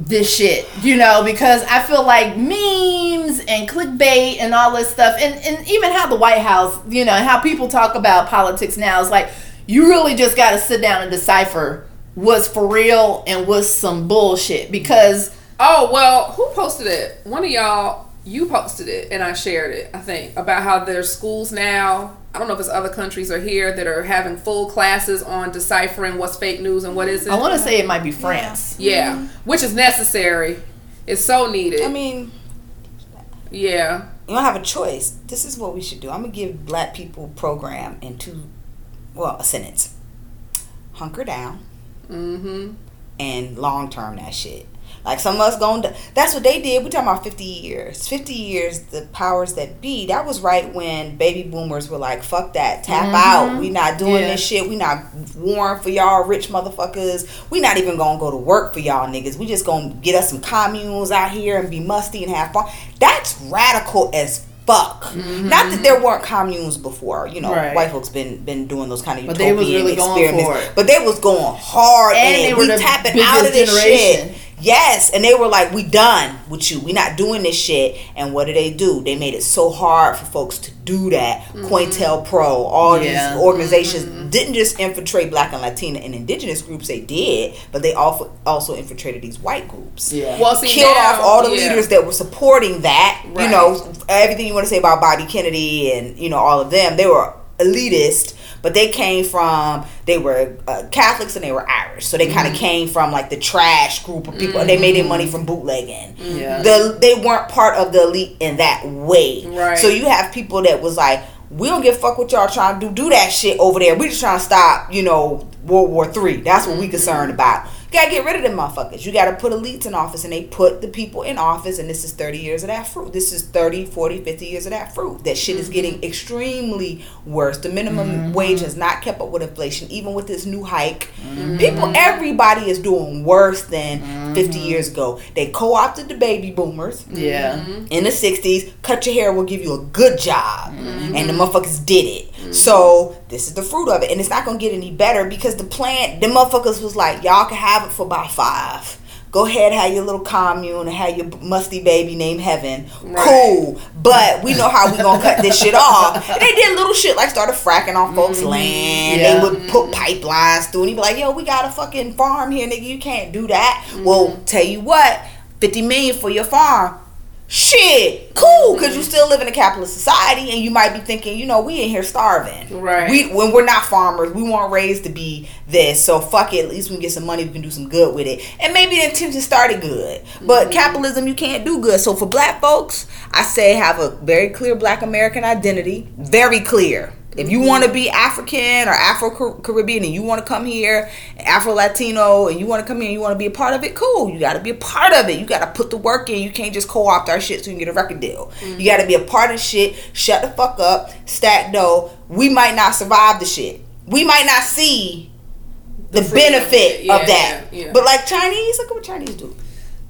this shit? You know, because I feel like memes and clickbait and all this stuff, and and even how the White House, you know, how people talk about politics now is like you really just got to sit down and decipher what's for real and what's some bullshit because Oh well, who posted it? One of y'all, you posted it, and I shared it. I think about how there's schools now. I don't know if it's other countries or here that are having full classes on deciphering what's fake news and what isn't. I want to say it might be France. yeah, which is necessary. It's so needed. I mean, yeah. you don't have a choice. This is what we should do. I'm gonna give black people program in two, well, a sentence. Hunker down Mm-hmm. and long term that shit. Like some of us going to, that's what they did. We talking about 50 years. 50 years, the powers that be. That was right when baby boomers were like, fuck that, tap mm-hmm. out. We not doing Yeah. this shit. We not warring for y'all rich motherfuckers. We not even gonna go to work for y'all niggas. We just gonna get us some communes out here and be musty and have fun. That's radical as fuck. Mm-hmm. Not that there weren't communes before. You know, Right. white folks been been doing those kind of But they was utopian really going experiments. But they was going hard And in they it. were We tapping out of this generation. shit. Yes, and they were like, "We done with you. We not doing this shit." And what did they do? They made it so hard for folks to do that. Mm-hmm. COINTELPRO, all Yeah. these organizations didn't just infiltrate Black and Latina and Indigenous groups. They did, but they also also infiltrated these white groups Yeah. Well, see, killed now- off all the yeah. leaders that were supporting that. You know, everything you want to say about Bobby Kennedy and you know all of them. They were elitist, but they came from they were uh, Catholics and they were Irish, so they kind of Mm-hmm. came from like the trash group of people. They made their money from bootlegging. Yeah. The they weren't part of the elite in that way. Right. So you have people that was like. We don't give fuck what y'all trying to do. Do that shit over there. We just trying to stop, you know, World War Three. That's what we concerned about. You gotta get rid of them motherfuckers. You gotta put elites in office and they put the people in office and this is 30 years of that fruit. This is 30, 40, 50 years of that fruit. That shit is getting mm-hmm. extremely worse. The minimum mm-hmm. wage has not kept up with inflation, even with this new hike. Mm-hmm. People, everybody is doing worse than 50 years ago. They co-opted the baby boomers Yeah. in the 60s cut your hair we'll give you a good job and the motherfuckers did it Mm-hmm. So this is the fruit of it, and it's not gonna get any better because the plant, the motherfuckers was like, y'all can have it for about five. Go ahead, have your little commune, and have your musty baby named Heaven. Right. Cool, but we know how we gonna cut this shit off. And they did little shit like started fracking on folks' mm-hmm. land. Yeah. They would put pipelines through, and he'd be like, "Yo, we got a fucking farm here, nigga. You can't do that." Mm-hmm. Well, tell you what, fifty million for your farm. Shit, cool, because you still live in a capitalist society, and you might be thinking, you know, we in here starving. Right. We when we're not farmers, we weren't raised to be this. So fuck it. At least we can get some money. We can do some good with it. And maybe the intention started good, but mm-hmm. capitalism you can't do good. So for black folks, I say have a very clear Black American identity, very clear. If you want to be African or Afro Caribbean and you want to come here, Afro Latino, and you want to come here and you want to be a part of it, cool. You got to be a part of it. You got to put the work in. You can't just co opt our shit so you can get a record deal. You mm-hmm. got to be a part of shit. Shut the fuck up. Stack dough. We might not survive the shit. We might not see the, of benefit it. Yeah, of that. yeah, yeah. But like Chinese, look at what Chinese do.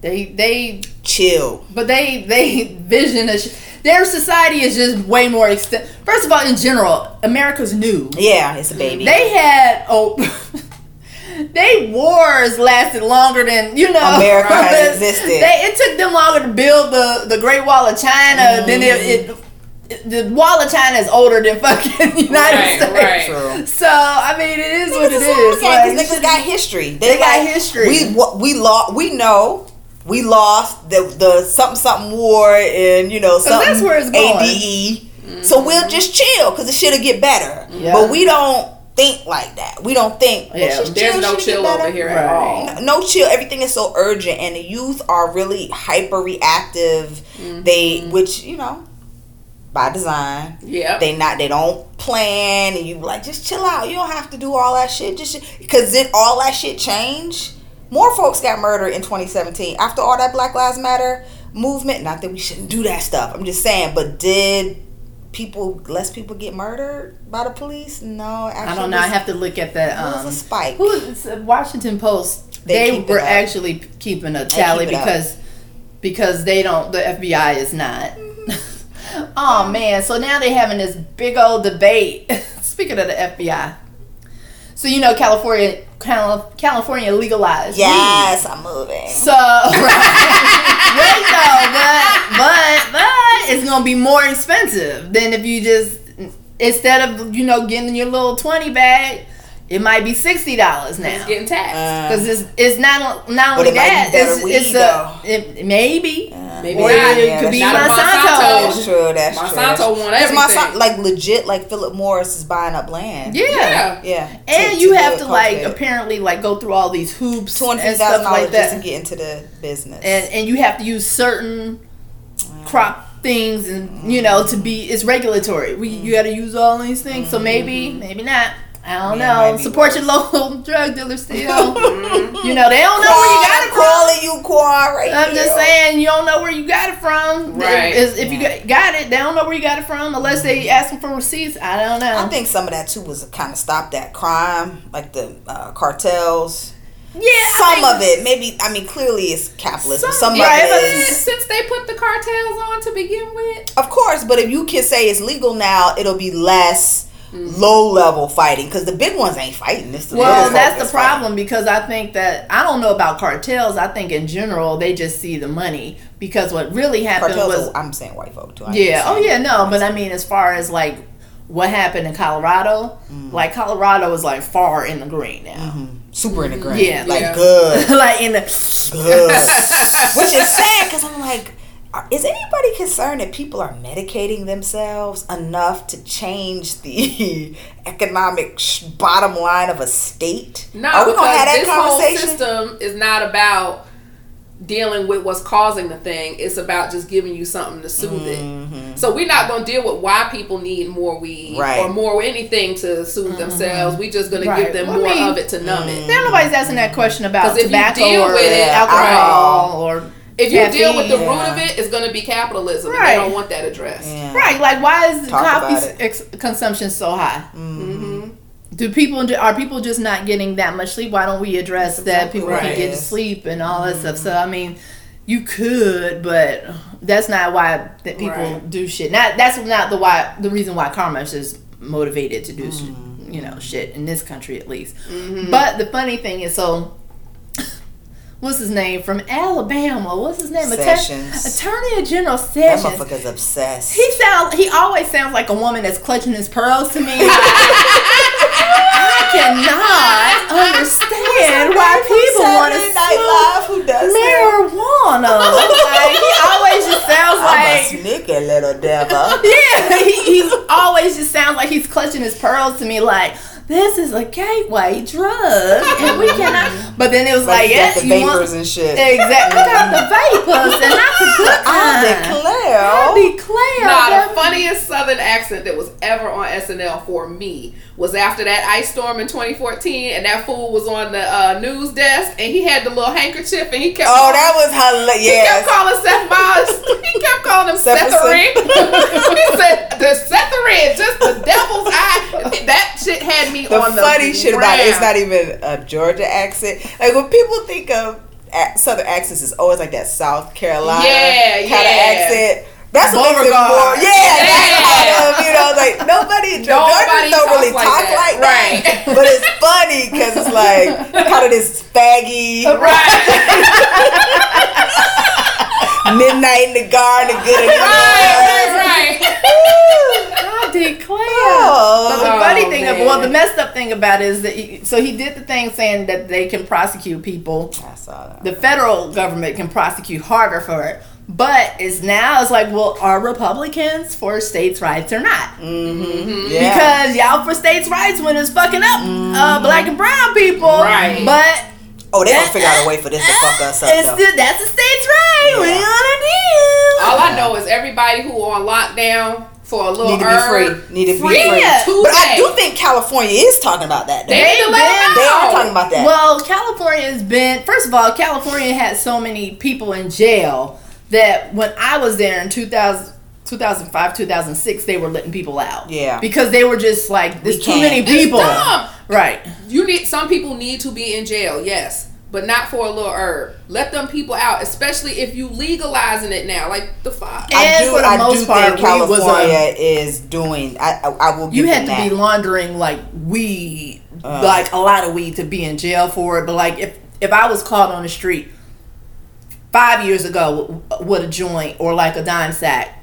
They they Chill. but they they vision a sh- their society is just way more extent. First of all, in general, America's new. Yeah, it's a baby. They had oh. They wars lasted longer than you know. America has existed. They it took them longer to build the the Great Wall of China mm-hmm. than it, it, it- the Wall of China is older than fucking United Right, States. right. True. So I mean, it is what it is. Because Like, niggas got history. They got history. We we lost. We know we lost the the something something war and you know something that's where it's going. ADE. So mm-hmm. we'll just chill because the shit'll get better. Yeah. But we don't think like that. We don't think. let's Yeah, There's chill, no chill over here at all. Right. No chill. Everything is so urgent, and the youth are really hyper reactive. Mm-hmm. They, which you know, by design. Yeah. They not. They don't plan, and you like just chill out. You don't have to do all that shit. Just because it all that shit changed. More folks got murdered in 2017 after all that Black Lives Matter movement. Not that we shouldn't do that stuff. I'm just saying, but did people less people get murdered by the police? No, actually, I don't know. I have to look at that. It was Um, a spike. who is Washington Post? They They, were actually keeping a tally keep up. because because they don't. The FBI is not. oh man! So now they're having this big old debate. Speaking of the FBI, so you know California, Cal- California legalized weed. yes, I'm moving. So right though, but but but it's gonna be more expensive than if you just instead of you know getting your little twenty bag, it might be sixty dollars now. It's getting taxed. Uh, Because it's it's not not But only it might be that better it's, weed, it's a it, maybe Maybe or not. it Yeah, could be Not if Monsanto. That's true. That's true. Monsanto That's true. want 'Cause everything. Monsanto, like legit, like Philip Morris is buying up land. Yeah. Yeah. Yeah. And to- you to have to it, like it. apparently like go through all these hoops two and hundred stuff like dollars just to get into the business. and and you have to use certain crop things and you know to be it's regulatory we you got to use all these things so maybe maybe not i don't Yeah, know be support your local drug dealer still you know they don't know where you got it from calling you Quan right I'm just saying you don't know where you got it from. Right. If, if you got- got it, they don't know where you got it from unless they asking for receipts. I don't know. I think some of that too was kind of stop that crime, like the uh, cartels. yeah, Some of it, maybe. I mean, clearly it's capitalism. Some- Some, yeah, of but it is, Since they put the cartels on to begin with, of course. But if you can say it's legal now, it'll be less low level fighting because the big ones ain't fighting. It's the Well, that's the that's fighting. problem because I think that I don't know about cartels. I think in general they just see the money because what really happened Cartels. was I'm saying white folk too. I yeah. Oh yeah, no, but I mean as far as like what happened in Colorado, Mm. like Colorado is like far in the green now. Mm-hmm. super in the green. Yeah. like Yeah. good, like in the good. Which is sad because I'm like, is anybody concerned that people are medicating themselves enough to change the economic sh- bottom line of a state? no, are we because gonna have that this whole system is not about dealing with what's causing the thing. It's about just giving you something to soothe it. So we're not going to deal with why people need more weed Mm-hmm. Right. Mm-hmm. or more anything to soothe themselves. We're just going to give them Well, I more mean- of it to numb it. Now nobody's asking that question about 'Cause if you tobacco deal or with it, alcohol or If you deal with the caffeine. root of it, it's going to be capitalism. And Right. they don't want that addressed. Yeah. Right, like why is Talk coffee ex- consumption so high? Mm-hmm. Do people are people just not getting that much sleep? Why don't we address that people what can get is. sleep and all that stuff? So I mean, you could, but that's not why that people Right. do shit. Not that's not the why the reason why commerce is motivated to do, sh- you know, shit in this country at least. Mm-hmm. But the funny thing is, so what's his name from Alabama? What's his name? Sessions. Attorney General Sessions. That motherfucker's obsessed. He sound he always sounds like a woman that's clutching his pearls to me. I cannot understand why people want to Night smoke Live, who does marijuana. like he always just sounds I'm a like sneaky little devil. yeah, he, he always just sounds like he's clutching his pearls to me like this is a gateway drug and we cannot. But then it was like, Like, you yeah, the you want- vapors and shit. Exactly. I got the vapors and not the good I kind. declare. I declare. Nah, the funniest Southern accent that was ever on SNL for me was after that ice storm in 2014, and that fool was on the uh, news desk, and he had the little handkerchief, and he kept. Oh, that was hilarious. He kept calling Seth Meyers. He kept calling him Seth he said the Setharin, just the devil's eye. That shit had me The on the funny shit about it, it's not even a Georgia accent. Like when people think of Southern accents, it's always like that South Carolina Yeah, kind of yeah. accent. That's what makes it Beauregard. more. Yeah, Yeah. that's kind of you know like nobody. Nobody Georgians don't talks really like talk that. like that. Right. But it's funny because it's like kind of this faggy Right. midnight in the garden, good and right, right, right. I declare. Oh. but the Oh, funny thing, of, well, the messed up thing about it is that he, so he did the thing saying that they can prosecute people. I saw that. The federal government can prosecute harder for it. But it's now it's like, well, are Republicans for states' rights or not? Mm-hmm. Yeah. Because y'all for states' rights when it's fucking up uh, black and brown people. Right. But oh, they gonna figure out a way for this to fuck us up it's though. still, that's a states' right. What are you gonna do? All I know is everybody who on lockdown for a little Need to be herb, free. Need to be free free. Yeah. But I do think California is talking about that. Though. they need to let them they are talking about that. Well, California has been first of all, California had so many people in jail that when I was there in 2000, 2005, 2006, they were letting people out. Yeah. Because they were just like, there's too many people. Right. You need some people need to be in jail, yes, but not for a little herb. Let them people out, especially if you legalizing it now. Like the fuck. I do, for the I most do part, think weed was, um, California is doing. I, I, I will. Give You had to be laundering like weed, Uh. like a lot of weed to be in jail for it. But like if if I was caught on the street five years ago with, with a joint or like a dime sack,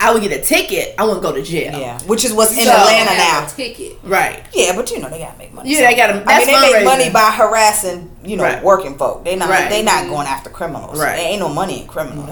I would get a ticket. I wouldn't go to jail. Yeah, which is what's in So- Atlanta now. a ticket. Right. Yeah, but you know they gotta make money. Yeah, they gotta- I mean, they make fundraising. money by harassing, you know, Right. working folk. They not. Right. They not going after criminals. Right. There ain't no money in criminals.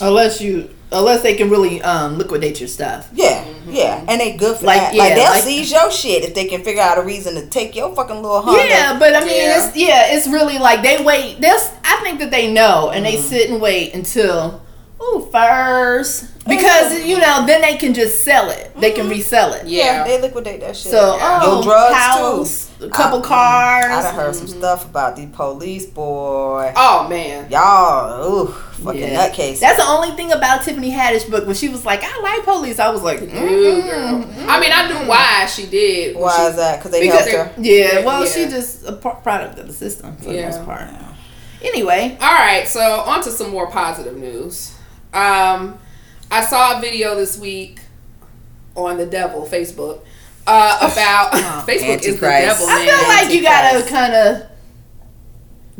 Unless you, unless they can really um, liquidate your stuff. Yeah, yeah, mm-hmm. and they good for Like, that. Like they'll like- seize your shit if they can figure out a reason to take your fucking little Honda. Yeah, but I mean, Yeah. it's yeah, it's really like they wait. This I think that they know, and they mm-hmm. sit and wait until ooh first mm-hmm. because you know then they can just sell it. They can resell it. yeah, Yeah. they liquidate that shit. So oh, your drugs house, too. A couple I- cars. I done heard some stuff about the police boy. Oh man. Y'all, ooh, fucking Yeah. nutcase. That's the only thing about Tiffany Haddish book when she was like, "I like police." I was like, Ooh, mm girl. I mean, I knew why she did. Why she- is that? Because they Because helped her. "Yeah." Well, Yeah. she just a product of the system for Yeah. the most part. Anyway, All right, so on to some more positive news. Um, I saw a video this week on the devil Facebook uh, about Facebook is the Antichrist. devil. I feel like you gotta kind of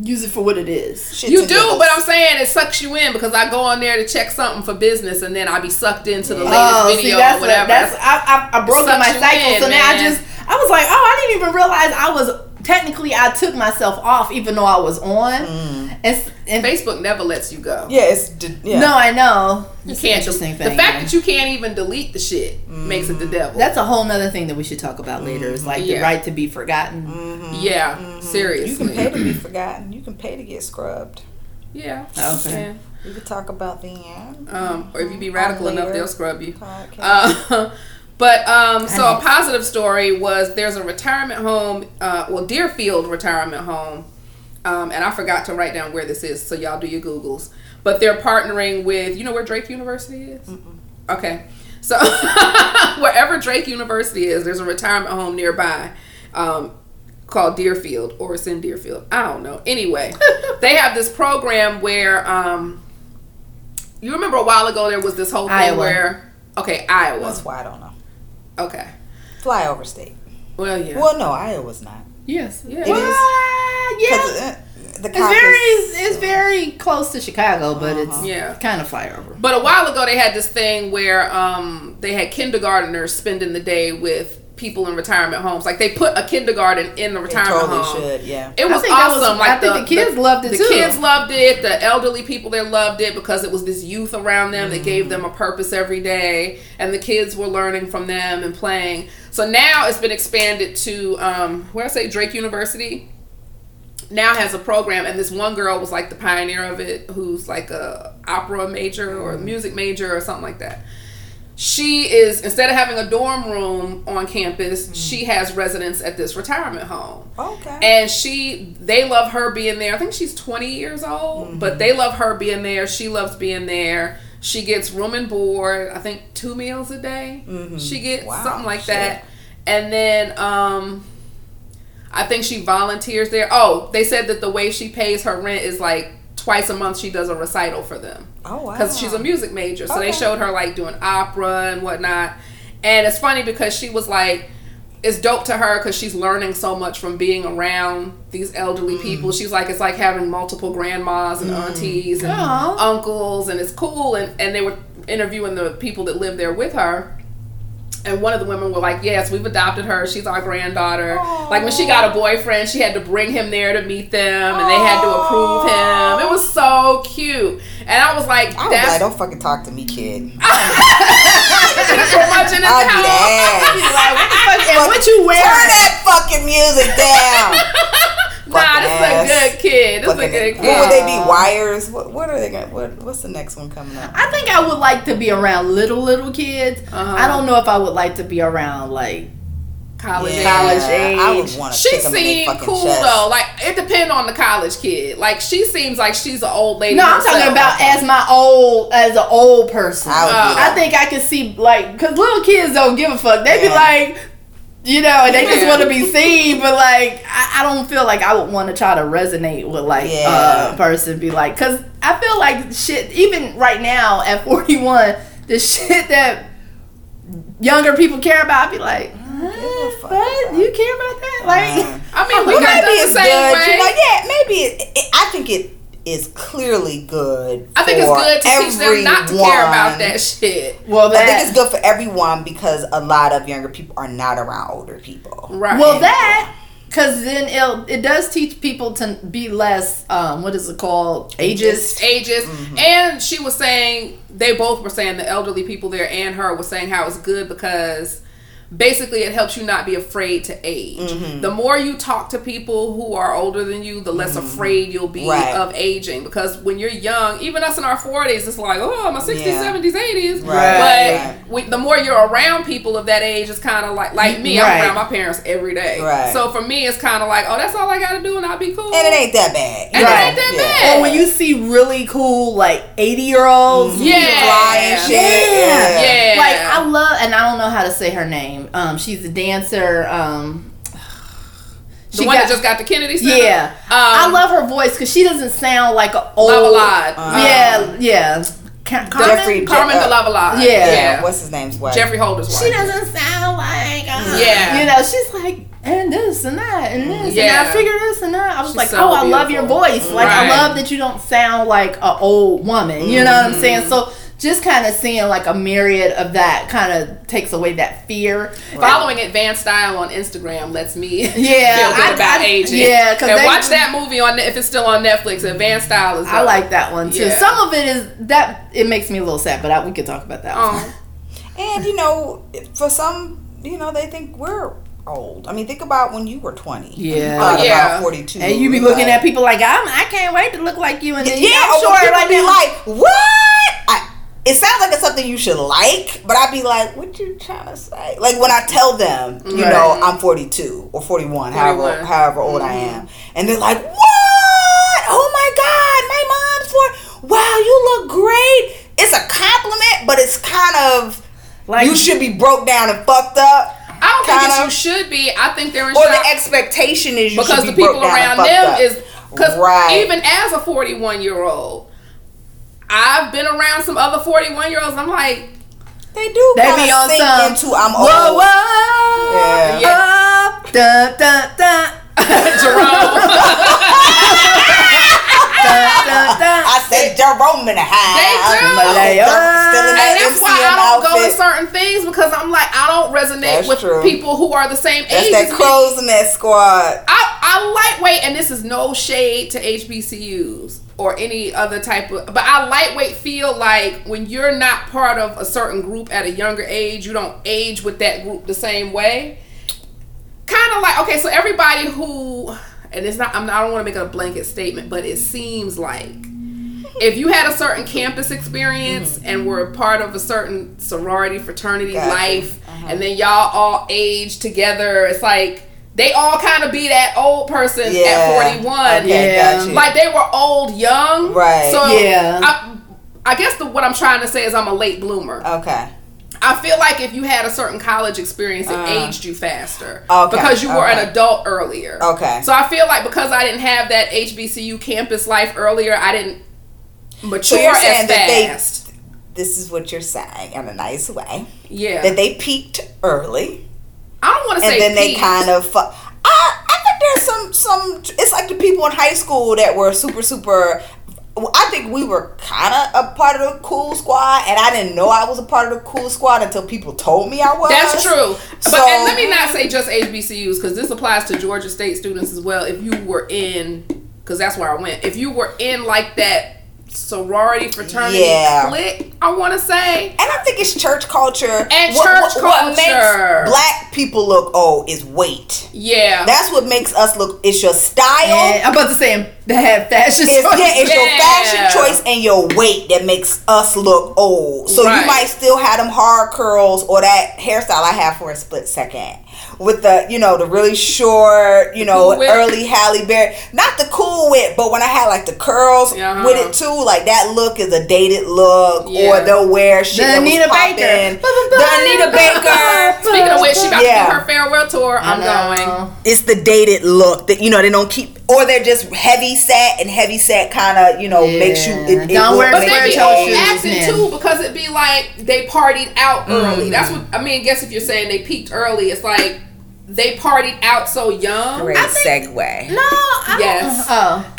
use it for what it is. Shit You do, giggles. but I'm saying it sucks you in because I go on there to check something for business and then I be sucked into the latest Oh, see, video that's or whatever. that's I, I, I broke my cycle, in, so now I just I was like, oh, I didn't even realize I was technically I took myself off even though I was on. Mm. And, s- and Facebook never lets you go. Yeah, it's d- yeah. no, I know. You It's can't. interesting The thing. fact yeah. that you can't even delete the shit makes it the devil. that's a whole nother thing that we should talk about later. Is like the right to be forgotten. Mm-hmm. yeah, seriously. You can pay to be forgotten. You can pay to get scrubbed. Yeah. Okay. We could talk about the end. Um, or if you be radical enough, they'll scrub you. Uh, but um, so a positive story was there's a retirement home, uh, well Deerfield retirement home, um, and I forgot to write down where this is, so y'all do your googles. But they're partnering with you know where Drake University is. Okay, so wherever Drake University is, there's a retirement home nearby. Um, called Deerfield or it's in Deerfield. I don't know. Anyway, they have this program where um you remember a while ago there was this whole thing Iowa. where okay, Iowa. That's why I don't know. Okay. flyover state. Well, yeah. Well, no, Iowa's not. Yes. Yeah. It What? is. Yeah. 'Cause, uh, the It's caucus- very it's very close to Chicago, but it's Uh-huh. Yeah. kind of flyover. But a while ago, they had this thing where um, they had kindergarteners spending the day with people in retirement homes. Like they put a kindergarten in the They retirement totally home. should, yeah. It I was think that was- awesome. I like think the kids loved it the too. kids loved it. The elderly people there loved it because it was this youth around them that gave them a purpose every day, and the kids were learning from them and playing. So now it's been expanded to um, where I say Drake University. Now has a program, and this one girl was like the pioneer of it, who's like a opera major or a music major or something like that she is instead of having a dorm room on campus she has residence at this retirement home Okay. and she they love her being there i think she's 20 years old Mm-hmm. but they love her being there she loves being there she gets room and board i think two meals a day she gets Mm-hmm. Wow, something like shit. that and then um i think she volunteers there oh they said that the way she pays her rent is like twice a month she does a recital for them oh wow. because she's a music major. So they showed her like doing opera and whatnot. And it's funny because she was like, it's dope to her because she's learning so much from being around these Mm. elderly people. She's like, it's like having multiple grandmas and aunties and Aw. uncles, and it's cool. And, and they were interviewing the people that live there with her. And one of the women were like, "Yes, we've adopted her. She's our granddaughter." Like when she got a boyfriend, she had to bring him there to meet them, and they had to approve him. It was so cute, and I was like, I was "That's like, don't fucking talk to me, kid. curmudgeon in I'll be house. ass. Like, what the fuck? And what you Turn that fucking music down. Nah, this is a good kid. This is a Fucking- good what would they be? Wires? What? What are they going? What? What's the next one coming up? I think I would like to be around little little kids. Uh-huh. I don't know if I would like to be around like College age. College age. I would want to She kick them seemed fucking cool chest. though. Like it depends on the college kid. Like she seems like she's an old lady. No, I'm herself. talking about as my old as an old person. I would Uh, I think I could see like because little kids don't give a fuck. They be Yeah. like, you know, and they just want to be seen. But like, I, I don't feel like I would want to try to resonate with like Yeah. a person. Be like, because I feel like shit. Even right now at 41, the shit that younger people care about, I be like, a what? You care about that? Like, Uh, I mean, we well, maybe it's the same good. way. You know, yeah, maybe it, it, I think it is clearly good. I think it's good to teach them not to care about everyone. that shit. well, that I think it's good for everyone because a lot of younger people are not around older people. Right. Well, that because then it it does teach people to be less um what is it called ageist. ages. Mm-hmm. And she was saying they both were saying the elderly people there and her was saying how it's good because basically it helps you not be afraid to age. Mm-hmm. The more you talk to people who are older than you, the less afraid you'll be Mm-hmm. Right. of aging because when you're young, even us in our 40s, it's like, oh, my 60s, Yeah. 70s, 80s. Right, But right. we, the more you're around people of that age, it's kind of like like me, Right. I'm around my parents every day. Right. So for me, it's kind of like, oh, that's all I got to do and I'll be cool. And it ain't that bad. And it Right. ain't that Yeah. bad. Or when you see really cool like eighty year olds, Yeah. Fly and shit. Yeah. Yeah. Like I love, and I don't know how to say her name. Um, she's a dancer. Um, The she one got- that just got the Kennedy Center. Yeah, I Um, love her voice because she doesn't sound like a old. Lavalade. Yeah, yeah. Ca- Carmen? Geoffrey- Carmen Uh, de Lavalade. Yeah. Yeah. What's his name's wife? Geoffrey Holder's wife. She doesn't sound like. Uh, Yeah. You know, she's like, and this and that and this and I figure this and that. I was She's like, so oh, I love your voice. Like, Right. I love that you don't sound like a old woman. You know what I'm Mm-hmm. saying? So just kind of seeing like a myriad of that kind of takes away that fear. Following Advanced Style on Instagram lets me Yeah, feel good I- about I- aging. yeah, 'cause and they- watch that movie on if it's still on Netflix. Advanced Style is. I dope. like that one too. Yeah. Some of it is that it makes me a little sad, but I, we could talk about that. one. Oh, And you know, for some, you know, they think we're old. I mean, think about when you were twenty. Yeah. You thought Oh, yeah. about forty-two. And you be Like- looking at people like I'm. I can't wait to look like you. And then Yeah, I'm or sure like be like, what? I, it sounds like it's something you should like, but I'd be like, what you trying to say? Like when I tell them, you Right. know, I'm 42 or 41, however 41. however old I Mm-hmm. am, and they're like, what? Oh my god, my mom's for. Wow, you look great. It's a compliment, but it's kind of like you should be broke down and fucked up. I don't think it's you should be. I think they're in Or the expectation is you because the people around them up. is because Right. even as a 41 year old, I've been around some other 41 year olds. I'm like, They do They be on sink some into I'm whoa old. whoa. Yeah. Yeah. Up, dun, dun, dun, Jerome. dun, dun, dun. I said Jerome in the house. They do. Malaya. Still in that and that's why MCM I don't go to certain things because I'm like I don't resonate That's with true. people who are the same That's age. that as me. crows in that squad. I, I lightweight, and this is no shade to HBCUs or any other type of, but I lightweight feel like when you're not part of a certain group at a younger age, you don't age with that group the same way. Kind of like okay, so everybody who, and it's not, I'm not I don't want to make a blanket statement, but it seems like if you had a certain campus experience mm-hmm. and were a part of a certain sorority fraternity Gotcha. life uh-huh. and then y'all all age together it's like they all kind of be that old person Yeah. at 41 Okay, Yeah. got like they were old young Right. so Yeah. I, I guess the, what i'm trying to say is i'm a late bloomer okay. I feel like if you had a certain college experience, it Uh. aged you faster Okay, because you were okay. an adult earlier. Okay. So I feel like because I didn't have that HBCU campus life earlier, I didn't mature you're as saying that they- fast. This is what you're saying in a nice way. yeah, That they peaked early. I don't want to say. and then they kind of fu- I, I think there's some some it's like the people in high school that were super super I think we were kind of a part of the cool squad, and I didn't know I was a part of the cool squad until people told me I was. That's true. But So- and let me not say just HBCUs because this applies to Georgia State students as well. If you were in, because that's where I went. If you were in like that sorority fraternity Yeah. clique, I want to say. And I think it's church culture. And What- church what, what culture. makes black people look old is weight. Yeah. That's what makes us look. It's your style. And I'm about to say they have fashion It's, choices. yeah, it's your fashion choice and your weight that makes us look old. So Right. you might still have them hard curls or that hairstyle I have for a split second. With the, you know, the really short, you know, Cool early Halle Berry. Not the cool whip, but when I had like the curls Uh-huh. with it too, like that look is a dated look. Yeah. Or they'll wear shit The that Anita was Baker. The Anita Baker. Speaking of which, she about Yeah. to do her farewell tour. I'm going. it's the dated look that you know they don't keep or they're just heavy set and heavy set kind of you know makes you it, it Don't will wear But they square be you old acting too because it'd be like they partied out early. Mm. That's what I mean. Guess if you're saying they peaked early, it's like they partied out so young. Great segue. No, I Yes. Don't, oh,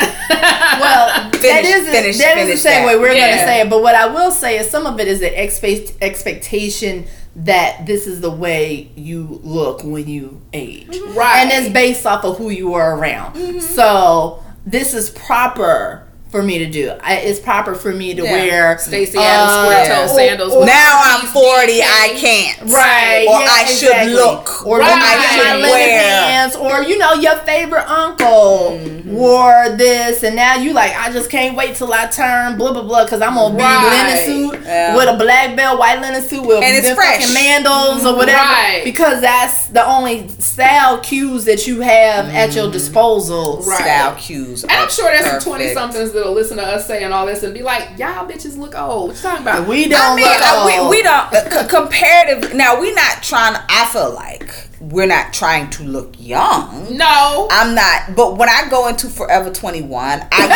well, that Finish- is finish- that is finish the same that. way we're Yeah. gonna say it. But what I will say is some of it is the expect expectation that this is the way you look when you age, Right. And it's based off of who you are around. Mm-hmm. So this is proper for me to do. I, it's proper for me to Yeah. wear Stacy Adams uh, square toe or- sandals. or- with Now I'm 40, DK. I can't. Right. Or yeah, I should exactly. look. Or Right. I should my wear. pants. Or, you know, your favorite uncle Mm-hmm. wore this. And now you like, I just can't wait till I turn blah, blah, blah. Because I'm going to be Right. linen suit Yeah. with a black belt, white linen suit with And it's them fresh. fucking mandals or whatever. Right. Because that's the only style cues that you have at your disposal. Right. Style cues. And I'm sure there's some twenty somethings that'll listen to us saying all this and be like, "Y'all bitches look old." What you talking about? We don't I mean, look old. we, we don't comparative. Now we're not trying. to I feel like we're not trying to look young. no. I'm not. But when I go into Forever 21, I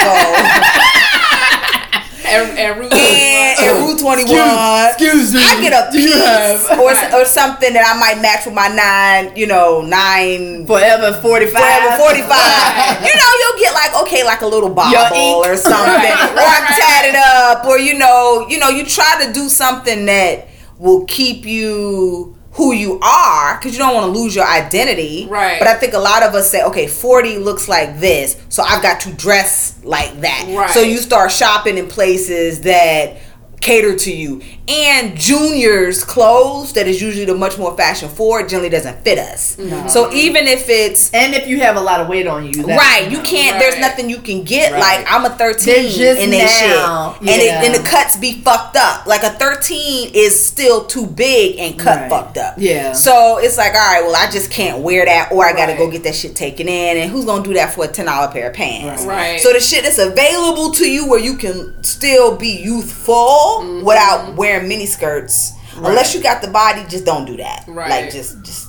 and, and Ruth go and, and Rue 21. Excuse me. I get a Do you piece have- or, or something that I might match with my nine, you know, nine Forever 45. Forever 45. you know, you'll get like, okay, like a little Your bobble or something. Right, or I right, tat it up. Or, you know, you know, you try to do something that will keep you who you are because you don't want to lose your identity. Right. But I think a lot of us say, okay, 40 looks like this, so I've got to dress like that. Right. So you start shopping in places that cater to you. And juniors clothes that is usually the much more fashion forward generally doesn't fit us. So even if it's And if you have a lot of weight on you, that's- right, you can't. There's nothing you can get. Right. Like I'm a 13 They're just in that now. shit, and, it, and the cuts be fucked up. Like a 13 is still too big and cut Right. fucked up. Yeah. So it's like, all right, well, I just can't wear that, or I got to go get that shit taken in, and who's gonna do that for a ten dollar pair of pants? Right. So the shit that's available to you, where you can still be youthful Mm-hmm. without wearing mini skirts, unless you got the body, just don't do that. Right. Like just just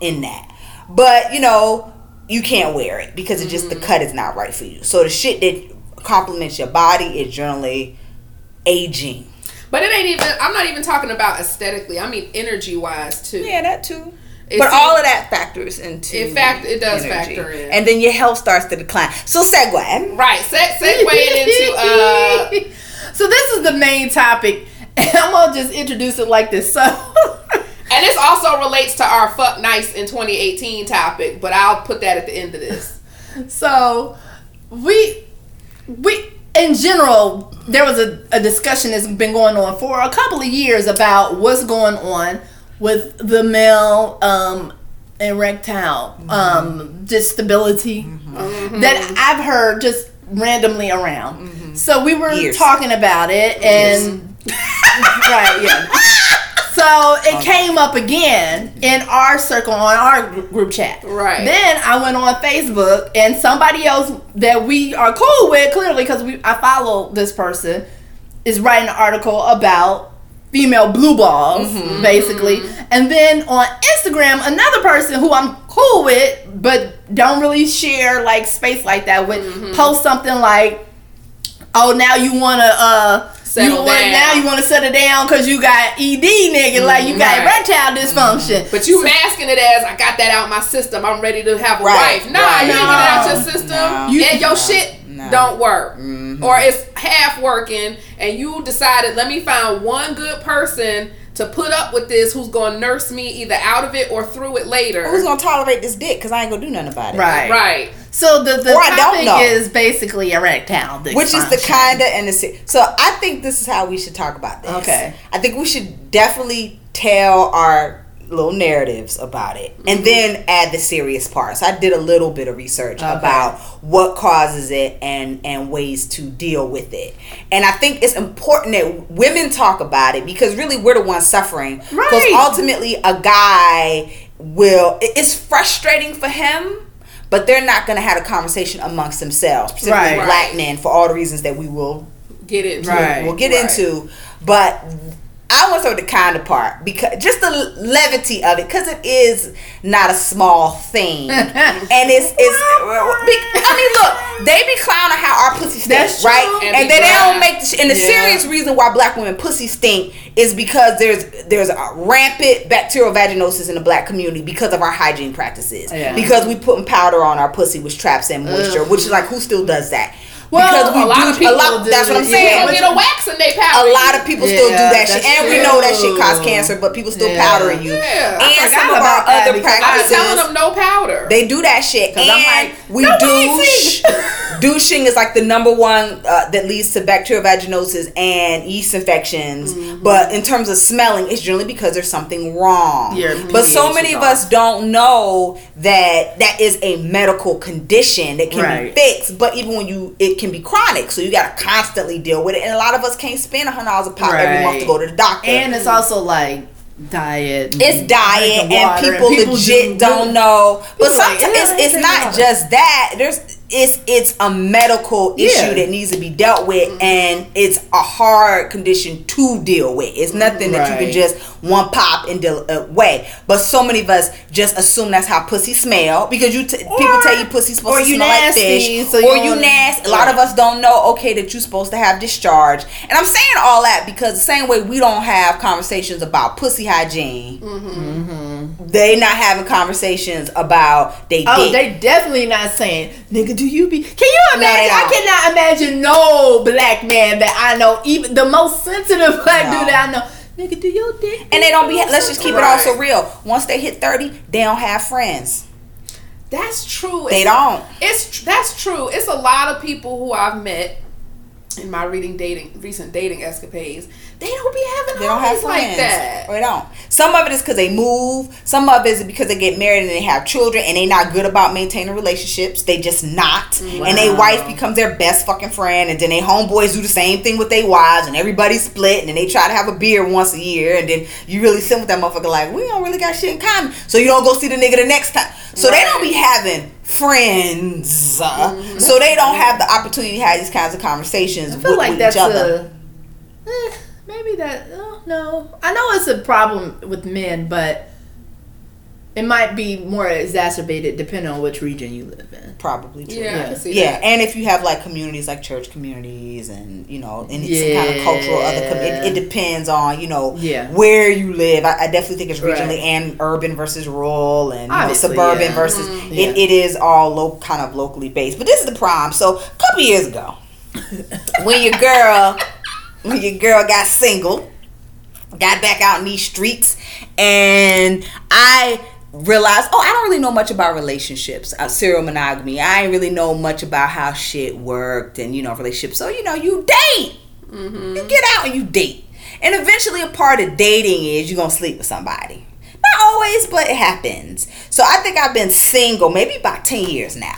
in that. But you know, you can't wear it because it just the Mm-hmm. cut is not right for you. So the shit that complements your body is generally aging. But it ain't even. I'm not even talking about aesthetically. I mean energy wise too. Yeah, that too. It but seems- all of that factors into in fact- it does energy. factor in. and then your health starts to decline. So segue. Right. Se- segueing into uh so this is the main topic, and I'm gonna just introduce it like this. So, and this also relates to our fuck nice in 2018 topic, but I'll put that at the end of this. so we we in general there was a, a discussion that's been going on for a couple of years about what's going on with the male um erectile um disability that I've heard just randomly around. So we were Years. talking about it and right, yeah. So it came up again in our circle on our group chat. Right. Then I went on Facebook and somebody else that we are cool with clearly because we I follow this person is writing an article about female blue balls mm-hmm. Mm-hmm. basically. And then on Instagram another person who I'm cool with but don't really share like space like that would mm-hmm. post something like oh now you want to uh Settle you wanna, down. now you want to settle down because you got ED nigga like you got Right. erectile dysfunction But you masking it as I got that out my system. I'm ready to have a Right, wife. Nah, right. you ain't get it out your No. system, No. You- and your no. shit No. don't work, Mhm. or it's half working, and you decided let me find one good person to put up with this who's gonna nurse me either out of it or through it later. Who's gonna tolerate this dick? Cause I ain't gonna do nothing about it. Right. right? So the, the Or I don't topic know. is basically erectile dysfunction. Which is the kinda and the se- so I think this is how we should talk about this. Okay. I think we should definitely tell our little narratives about it and mm-hmm. then add the serious parts. I did a little bit of research Okay. about what causes it and and ways to deal with it. And I think it's important that women talk about it because really we're the ones suffering. Because Right. ultimately a guy will it's frustrating for him but they're not going to have a conversation amongst themselves, particularly Right. black men, for all the reasons that we will Get it Right. we'll get Right. into. But I want to throw the kind of part because just the levity of it, because it is not a small thing, and it's it's. I mean, look, they be clowning how our pussy That's stinks, true. right? And And, then they don't make the sh- and the Yeah. serious reason why black women pussy stink is because there's there's a rampant bacterial vaginosis in the black community because of our hygiene practices. Yeah. Because we putting powder on our pussy which traps in moisture, Ugh. which is like who still does that? Well, because we a lot do of people a lot. do That's what I'm saying. don't get a wax in their powder. A lot of people still do that shit, that's and we know that shit causes cancer, but people still Yeah. powdering you. Yeah. I and forgot some of about our that other because I I be practices, telling them no powder. they do that shit, 'Cause and I'm like, we "No douche. Douching is like the number one uh, that leads to bacterial vaginosis and yeast infections. Mm-hmm. But in terms of smelling, it's generally because there's something wrong. Your but so many of us don't know that that is a medical condition that can Right. be fixed. But even when you, it can be chronic, so you got to constantly deal with it. And a lot of us can't spend a hundred dollars a pop every month to go to the doctor. and it's also like diet. It's and diet and people, people legit do- don't know. But People like, sometimes "Yeah, it's, it's not water." just that. There's it's it's a medical Yeah. issue that needs to be dealt with, and it's a hard condition to deal with. It's nothing that you can just one pop and deal away. Uh, but so many of us just assume that's how pussy smell because you t- people tell you pussy supposed to smell nasty, like fish, so you or you nasty. A lot of us don't know okay that you're supposed to have discharge, and I'm saying all that because the same way we don't have conversations about pussy hygiene mm-hmm. they not having conversations about they Oh, dick. they definitely not saying, nigga, do you be? Can you No, imagine? I cannot imagine no black man that I know, even the most sensitive black No. dude that I know. Nigga, do your dick? and they don't be. Let's just keep it Right. also real. Once they hit thirty, they don't have friends. That's true. They It's- don't. It's that's true. It's a lot of people who I've met in my reading dating recent dating escapades. They don't be having They don't have friends. like that. Or they don't. Some of it is because they move. Some of it is because they get married and they have children and they not good about maintaining relationships. They just not. And their Wow. wife becomes their best fucking friend. And then they homeboys do the same thing with their wives and everybody split. And then they try to have a beer once a year. And then you really sit with that motherfucker like, we don't really got shit in common. So you don't go see the nigga the next time. So they don't be having friends. Uh, So they don't have the opportunity to have these kinds of conversations I feel with, like with that's each other. a. Eh, maybe that. Oh, no, I know it's a problem with men, but it might be more exacerbated depending on which region you live in. Probably true. Yeah, I Yeah. can see Yeah, and if you have like communities like church communities and you know any some kind of cultural other, com- it, it depends on you know Yeah. where you live. I, I definitely think it's Right. regionally and urban versus rural and you know, suburban yeah. versus Mm-hmm. it, it is all lo- kind of locally based. But this is the prime. So a couple years ago, when your girl, when your girl got single, got back out in these streets, and I realized, oh, I don't really know much about relationships, uh, serial monogamy. I ain't really know much about how shit worked and you know relationships. So you know, you date, you get out and you date, and eventually a part of dating is you're gonna sleep with somebody. Not always, but it happens. So I think I've been single maybe about ten years now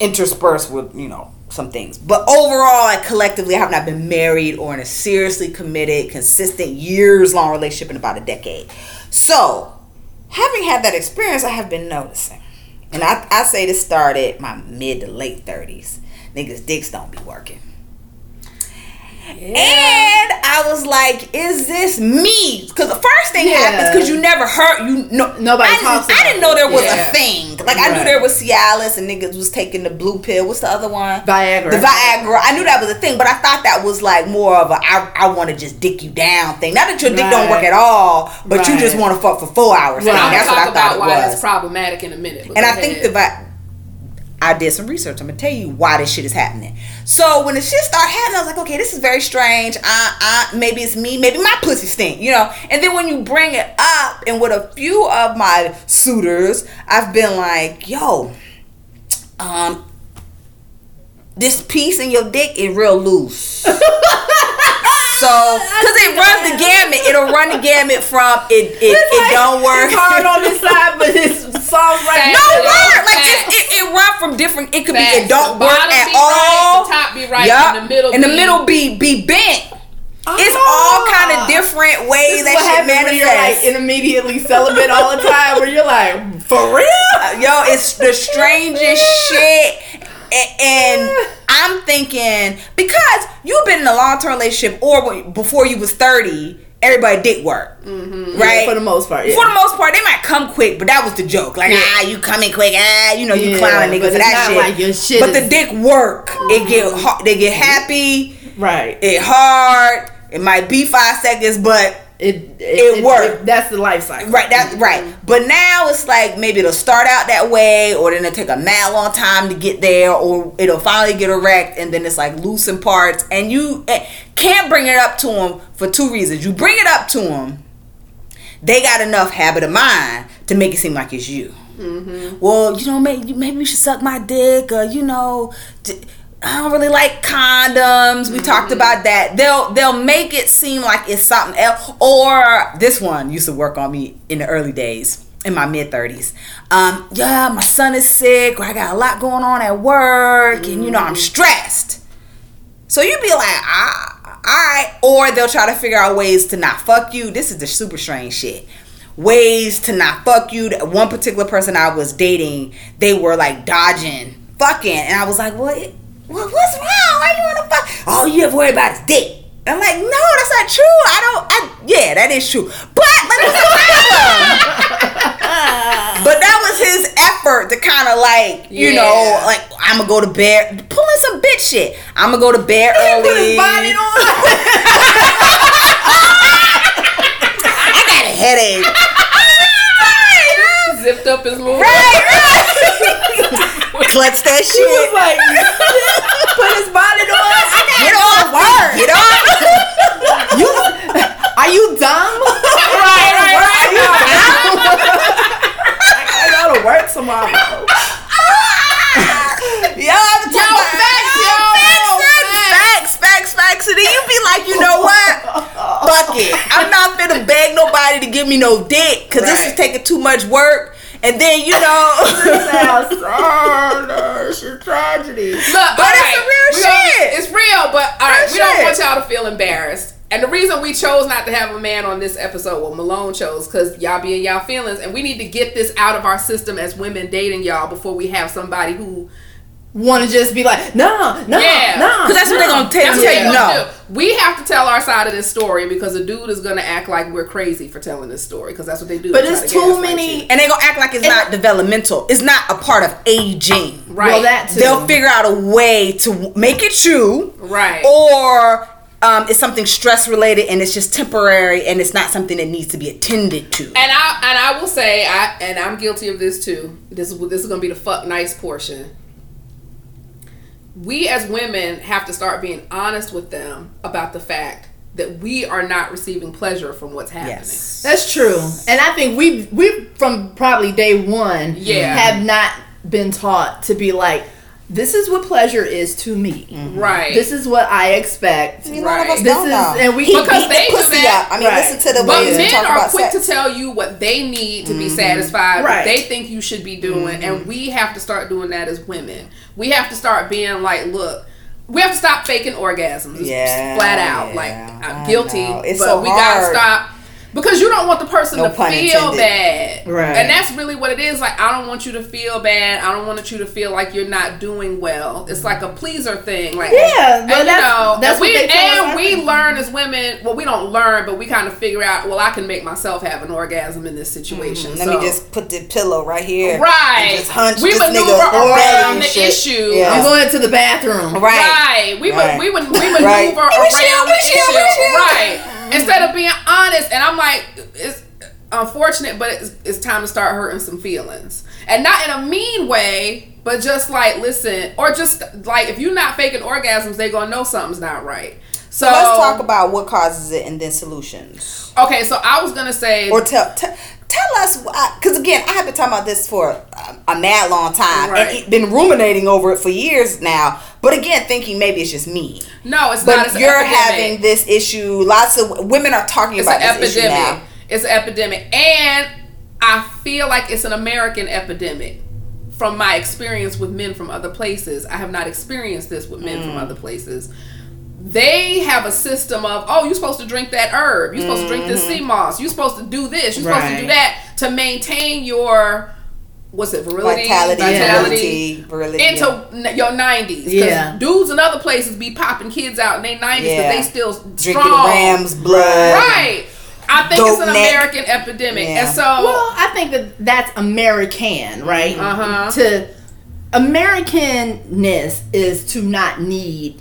interspersed with you know some things. But overall like collectively i have not been married or in a seriously committed consistent years long relationship in about a decade. So having had that experience i have been noticing. And i, I say this started my mid to late 30s niggas dicks don't be working and I was like, "Is this me?" Because the first thing happens because you never heard you know Nobody I, didn't- I didn't know there was a thing. Like I knew there was Cialis and niggas was taking the blue pill. What's the other one? Viagra. The Viagra. I knew that was a thing, but I thought that was like more of a I, I want to just dick you down thing. Not that your dick don't work at all, but you just want to fuck for four hours. I'm That's what I thought about it why was. it's problematic in a minute. And I think the I did some research. I'm gonna tell you why this shit is happening. So when the shit started happening, I was like, okay, this is very strange. I, I, maybe it's me. Maybe my pussy stink. You know. And then when you bring it up, and with a few of my suitors, I've been like, yo, um, this piece in your dick is real loose. So, cause it runs the gamut, it'll run the gamut from it. It, it don't work. It's hard on this side, but it's soft right No Facts. word. Like Facts. it, it, it run from different. It could Facts. be it don't The work bottom at be all. right, the top be right, Yup. and the middle and the be- middle be be bent. It's all kind of different ways Ah. This is that what shit happens when you're like manifests. intermediately celibate all the time, where you're like, for real? Yo, it's the strangest shit. A- And I'm thinking because you've been in a long term relationship or before you was 30, everybody did work, right? Mm-hmm. for the most part. Yeah. For the most part, they might come quick, but that was the joke. Like, Yeah. ah, you coming quick, ah, you know, you Yeah, clowning niggas but for that not shit. like your shit but is- the dick work. It get ha- they get happy. right. It hard. It might be five seconds, but It it, It worked. that's the life cycle. right, that's right. But now it's like maybe it'll start out that way, or then it'll take a mad long time to get there, or it'll finally get erect, and then it's like loose in parts, and you eh, can't bring it up to them for two reasons. You bring it up to them, they got enough habit of mind to make it seem like it's you. Well, you know, maybe maybe you should suck my dick, or you know, d- I don't really like condoms. We talked about that. They'll they'll make it seem like it's something else. Or this one used to work on me in the early days, in my mid thirties. Um, yeah, my son is sick, or I got a lot going on at work, and you know I'm stressed. So you'd be like, ah, all right. Or they'll try to figure out ways to not fuck you. This is the super strange shit. Ways to not fuck you. One particular person I was dating, they were like dodging fucking. And I was like, what? What what's wrong? Why you wanna fuck? Oh, you have to worry about is dick. I'm like, no, that's not true. I don't, I, yeah, that is true. But, like, what's the problem? But that was his effort to kind of like, you Yeah. know, like I'm gonna go to bed, pulling some bitch shit. I'm gonna go to bed early. Put his bonnet on. I got a headache. Zipped up his little. right, right. Clutch that shit. He was like, put his bonnet on. I got Get on work. Get on. You, are you dumb? Right, right, right. I gotta go work tomorrow. Yo, I'm Yo, facts, yo. Facts, facts, facts. And then you be like, you know what? Fuck it. I'm not finna beg nobody to give me no dick because this is taking too much work. And then you know, Sounds sad. It's a tragedy. Look, But all it's right, real we don't- shit. It's real, but all right, Real we don't want y'all to feel embarrassed. And the reason we chose not to have a man on this episode, well, Malone chose, because y'all be in y'all feelings, and we need to get this out of our system as women dating y'all before we have somebody who want to just be like, nah, nah, Yeah. because that's what they're gonna tell That's you. what gonna No. do. We have to tell our side of this story because a dude is gonna act like we're crazy for telling this story because that's what they do. But They it's to too many- you. And they're gonna act like it's And- not developmental. It's not a part of aging. Right. Well, that too. They'll figure out a way to make it true. Right. Or um, it's something stress related and it's just temporary and it's not something that needs to be attended to. And I and I will say I and I'm guilty of this too. This is this is gonna be the fuck nice portion. We as women have to start being honest with them about the fact that we are not receiving pleasure from what's happening. Yes. That's true, and I think we we from probably day one, Yeah. have not been taught to be like, this is what pleasure is to me. Mm-hmm. Right. This is what I expect. I mean, a lot of Right. us This don't is- know. and we- he Because they the do that. up. I mean, Right. listen to the But way we men talk are about quick sex. to tell you what they need to be mm-hmm. satisfied, Right. what they think you should be doing, and mm-hmm. we have to start doing that as women. We have to start being like, look, we have to stop faking orgasms. Yeah, flat out. Like I'm guilty. It's but so we gotta hard. stop. Because you don't want the person No to feel intended. bad. Right. And that's really what it is. Like, I don't want you to feel bad. I don't want you to feel like you're not doing well. It's like a pleaser thing. Like, Yeah, and, but you that's- know, that's and what we, they and we thing. learn as women. Well, we don't learn, but we kind of figure out. Well, I can make myself have an orgasm in this situation. Mm, let So- me just put the pillow right here. right. And just hunch we this maneuver nigga around the shit. issue. Yeah. I'm going to the bathroom. Right. Right. We Right. would we would we maneuver Right. around Hey, Michelle, the Michelle, issue. Michelle. Right. Mm-hmm. Instead of being honest, and I'm like, it's unfortunate, but it's, it's time to start hurting some feelings, and not in a mean way, but just like listen, or just like if you're not faking orgasms, they gonna know something's not right. So, So let's talk about what causes it and then solutions. Okay, so I was gonna say, Or tell tell, tell us uh, because again, I have been talking about this for a, a mad long time Right. and been ruminating over it for years now. But again, thinking maybe it's just me. no, it's not. But It's you're having this issue. Lots of women are talking It's about an this issue epidemic. now. It's an epidemic, and I feel like it's an American epidemic. From my experience with men from other places, I have not experienced this with men Mm. from other places. They have a system of, oh, you're supposed to drink that herb, you're supposed to drink this Mm-hmm. sea moss, you're supposed to do this, you're supposed to do that to maintain your what's it, virility, Vitality, vitality, virility, virility. into n- your 90s Yeah. dudes in other places be popping kids out in their 90s because Yeah. they still drinking strong. Ram's blood. Right. I think it's Dope an neck. American epidemic. Yeah. And so Well, I think that that's American, right? Uh-huh. To Americanness is to not need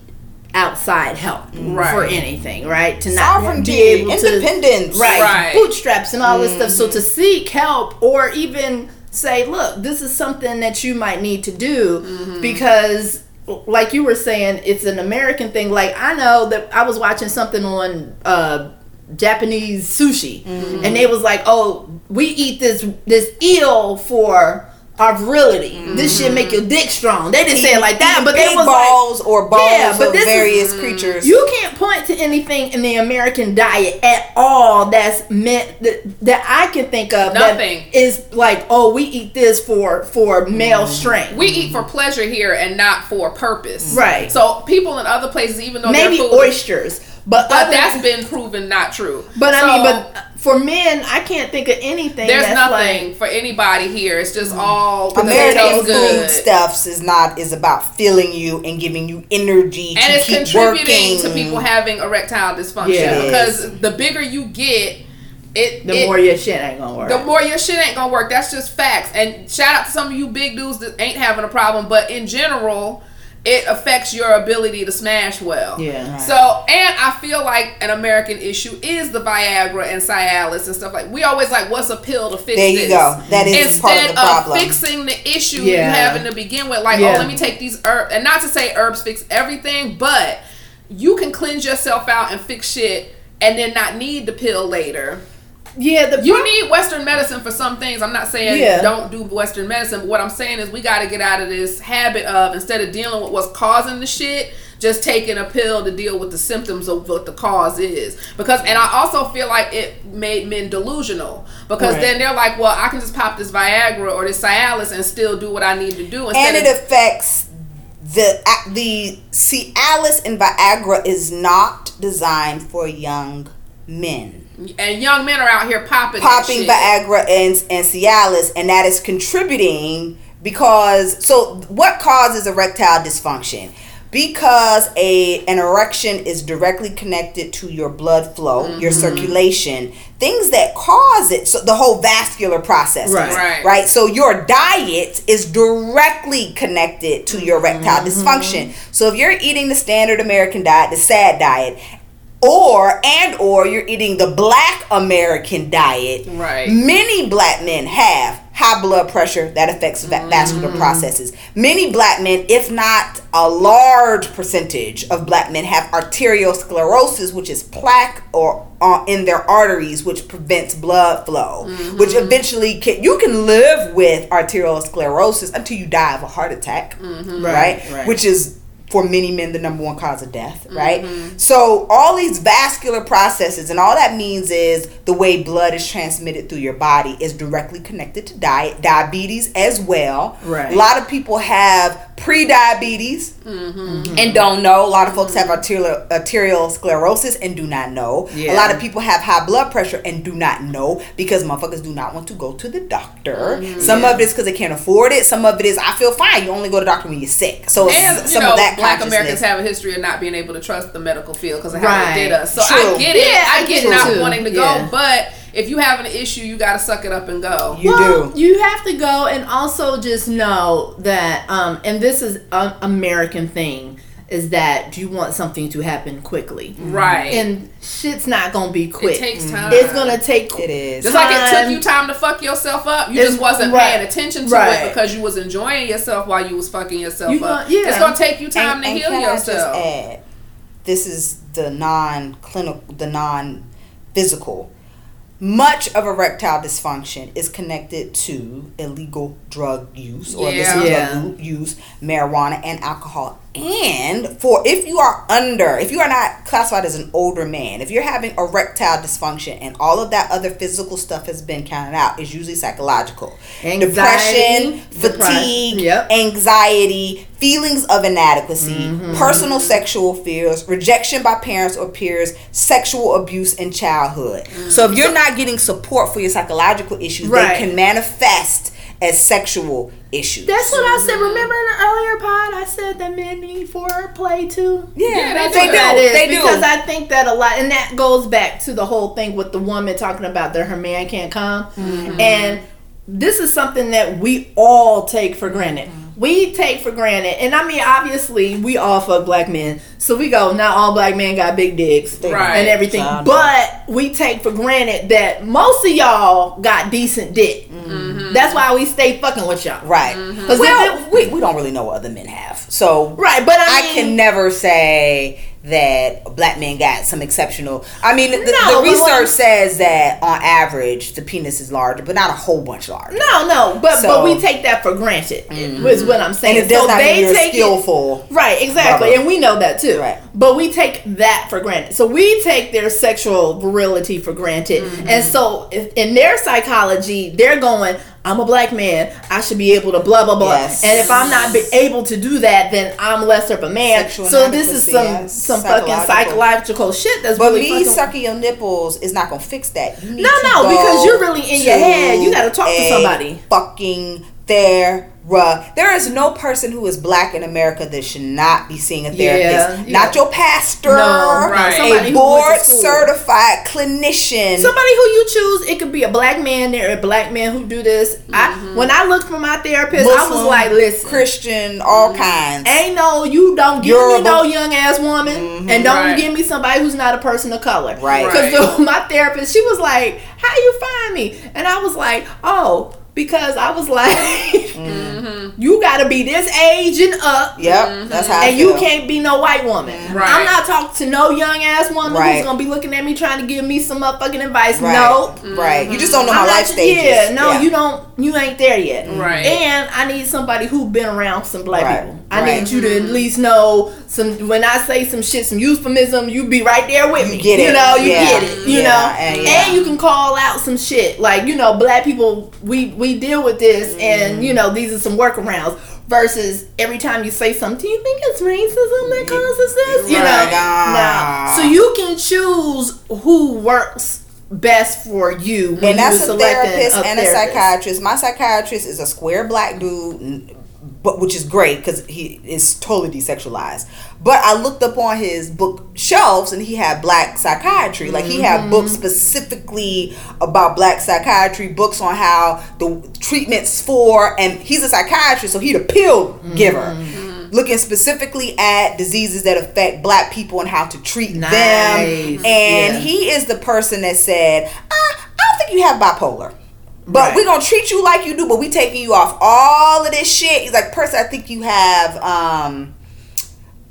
outside help Right. for anything, right? To not Sovereignty, be able to independence. right, Right. bootstraps and all this stuff. So to seek help or even say, look, this is something that you might need to do because like you were saying, it's an American thing. Like I know that I was watching something on uh Japanese sushi and they was like, "Oh, we eat this this eel for our virility. Mm-hmm. This shit make your dick strong." They didn't say it like that, but they big was like, balls or balls Yeah, but of this is- various mm. creatures. you can't point to anything in the American diet at all that's meant that, that I can think of Nothing. that is like, oh, we eat this for for male mm. strength. we eat for pleasure here and not for purpose. Right. So people in other places, even though maybe their food, oysters, but but other- that's been proven not true. but I mean, but for men, I can't think of anything. there's that's nothing Like, for anybody here. It's just mm-hmm. all because it American food stuffs is not is about filling you and giving you energy and to it's keep contributing working. to people having erectile dysfunction Yeah. because the bigger you get, it the it- more your shit ain't gonna work. the more your shit ain't gonna work. That's just facts. And shout out to some of you big dudes that ain't having a problem, but in general, it affects your ability to smash well. Yeah. Right. So, and I feel like an American issue is the Viagra and Cialis and stuff like. We always like, what's a pill to fix There you this? go. That is Instead part of the problem. fixing the issue Yeah. you having to begin with, like, oh, Yeah. oh, let me take these herbs, and not to say herbs fix everything, but you can cleanse yourself out and fix shit, and then not need the pill later. Yeah, the You need Western medicine for some things. I'm not saying Yeah. don't do Western medicine, but what I'm saying is we got to get out of this habit of instead of dealing with what's causing the shit, just taking a pill to deal with the symptoms of what the cause is. Because, and I also feel like it made men delusional because Right. then they're like, well, I can just pop this Viagra or this Cialis and still do what I need to do. Instead and it of, affects the the Cialis and Viagra is not designed for young men. And young men are out here popping, that Popping shit. Viagra and and Cialis, and that is contributing because so what causes erectile dysfunction? Because a an erection is directly connected to your blood flow, your mm-hmm. circulation, things that cause it. So the whole vascular process, Right. Right. right? So your diet is directly connected to your erectile mm-hmm. dysfunction. So if you're eating the standard American diet, the SAD diet, or and or you're eating the black American diet, Right. Many black men have high blood pressure that affects va- vascular mm. processes. Many black men, if not a large percentage of black men, have arteriosclerosis, which is plaque or uh, in their arteries, which prevents blood flow. Which mm-hmm. eventually can you can live with arteriosclerosis until you die of a heart attack, mm-hmm. right? Right, right. Which is for many men the number one cause of death, mm-hmm. right? So all these vascular processes and all that means is the way blood is transmitted through your body is directly connected to diet, diabetes as well. Right. A lot of people have pre-diabetes mm-hmm. and don't know. A lot of folks have arterial arterial sclerosis and do not know. Yeah. A lot of people have high blood pressure and do not know because motherfuckers do not want to go to the doctor. Mm-hmm. Some of it is because they can't afford it. Some of it is I feel fine. You only go to the doctor when you're sick. So And s- you some know, of that black. Americans have a history of not being able to trust the medical field because of how Right. they did us. So True. I get it. Yeah, I I get get not too. wanting to go, Yeah. but if you have an issue, you got to suck it up and go. You well, do. You have to go and also just know that, um, and this is an American thing, is that you want something to happen quickly. Right. And shit's not gonna be quick. it takes time. It's gonna take. It is. Just like it took you time to fuck yourself up, you It's- just wasn't right. paying attention to Right. it because you was enjoying yourself while you was fucking yourself You up. gon- yeah. It's gonna take you time And- to and heal can I just yourself. add, this is the non-clinical, the non-physical. Much of erectile dysfunction is connected to illegal drug use or Yeah. illicit Yeah. drug use, marijuana and alcohol. And for if you are under, if you are not classified as an older man, if you're having erectile dysfunction and all of that other physical stuff has been counted out, it's usually psychological. Anxiety, Depression, fatigue, yep. anxiety, feelings of inadequacy, Mm-hmm. personal sexual fears, rejection by parents or peers, sexual abuse in childhood. So if you're not getting support for your psychological issues. Right. they can manifest as sexual issues. That's what I said. Mm-hmm. Remember in the earlier pod, I said that men need foreplay too. yeah, Yeah, they, that's do. what that is, They do. because I think that a lot, and that goes back to the whole thing with the woman talking about that her man can't come, Mm-hmm. and this is something that we all take for granted. Mm-hmm. We take for granted, and I mean, obviously, we all fuck black men, so we go. Not all black men got big dicks Right. and everything, but we take for granted that most of y'all got decent dick. Mm-hmm. Mm-hmm. That's why we stay fucking with y'all, right. Mm-hmm. Because Well, we, we don't really know what other men have. So right, but I, I mean, can never say that black men got some exceptional. I mean, the, No, the research says that on average the penis is larger, but not a whole bunch larger. No, no, but So- but we take that for granted. Is what I'm saying. And it does so not they mean take it- skillful. right, exactly, Rubber. and we know that too. Right. But we take that for granted. So we take their sexual virility for granted, Mm-hmm. and so if, in their psychology, they're going. I'm a black man. I should be able to blah blah blah. Yes. And if I'm not able to do that, then I'm lesser of a man. Sexual so this is some yes. some fucking Psychological. psychological shit that's But really me sucking your nipples is not gonna fix that. No, to no, because you're really in your head. You gotta talk to somebody. Fucking therapist. There is no person who is black in America that should not be seeing a therapist. yeah. Not your pastor. No, right. A board certified clinician. somebody who you choose it could be a black man there a black man who do this i mm-hmm. when i looked for my therapist i was like listen Christian, all mm-hmm. kinds. ain't no you don't give Yoruba. me no young ass woman mm-hmm. and don't Right. give me somebody who's not a person of color Right. because my therapist she was like how you find me and i was like oh because i was like mm-hmm. you gotta be this age and up Yep, mm-hmm. that's how. I and you can't be no white woman. Right. I'm not talking to no young ass woman Right. who's gonna be looking at me trying to give me some motherfucking advice. Right. No, Right. You just don't know I'm my life not- stages. Yeah, no, you don't. You ain't there yet. Right. And I need somebody who's been around some black Right. people. I Right. need you to at least know some. When I say some shit, some euphemism, you be right there with You me. get You it. know, you Yeah. get it. You Yeah, know, and- yeah. and you can call out some shit like you know, black people. We we deal with this, Mm-hmm. and you know, these are some workarounds. Versus every time you say something, you think it's racism that causes this? You know, Right. Ah. no. So you can choose who works best for you when and that's you a therapist a and a therapist. psychiatrist. My psychiatrist is a square black dude, but which is great because he is totally desexualized. But I looked up on his book shelves and he had black psychiatry. Like he had books specifically about black psychiatry, books on how the treatments for, and he's a psychiatrist, so he the pill giver. Looking specifically at diseases that affect black people and how to treat Nice. them. And Yeah. he is the person that said, uh, I don't think you have bipolar. But Right. we're gonna treat you like you do, but we taking you off all of this shit. He's like, person, I think you have um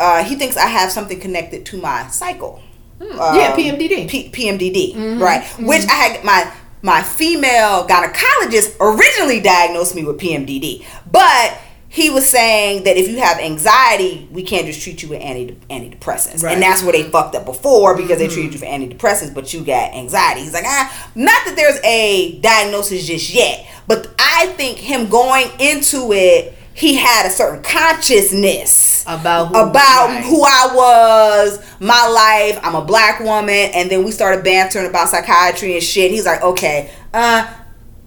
uh he thinks I have something connected to my cycle. Um, Yeah, PMDD. P- PMDD, right? Which I had my my female gynecologist originally diagnosed me with PMDD, but he was saying that if you have anxiety, we can't just treat you with anti antidepressants, Right. and that's where they fucked up before because they treated you for antidepressants, but you got anxiety. He's like, ah, not that there's a diagnosis just yet, but I think him going into it, he had a certain consciousness About who- about who I was, my life. I'm a black woman, and then we started bantering about psychiatry and shit. He's like, okay, uh,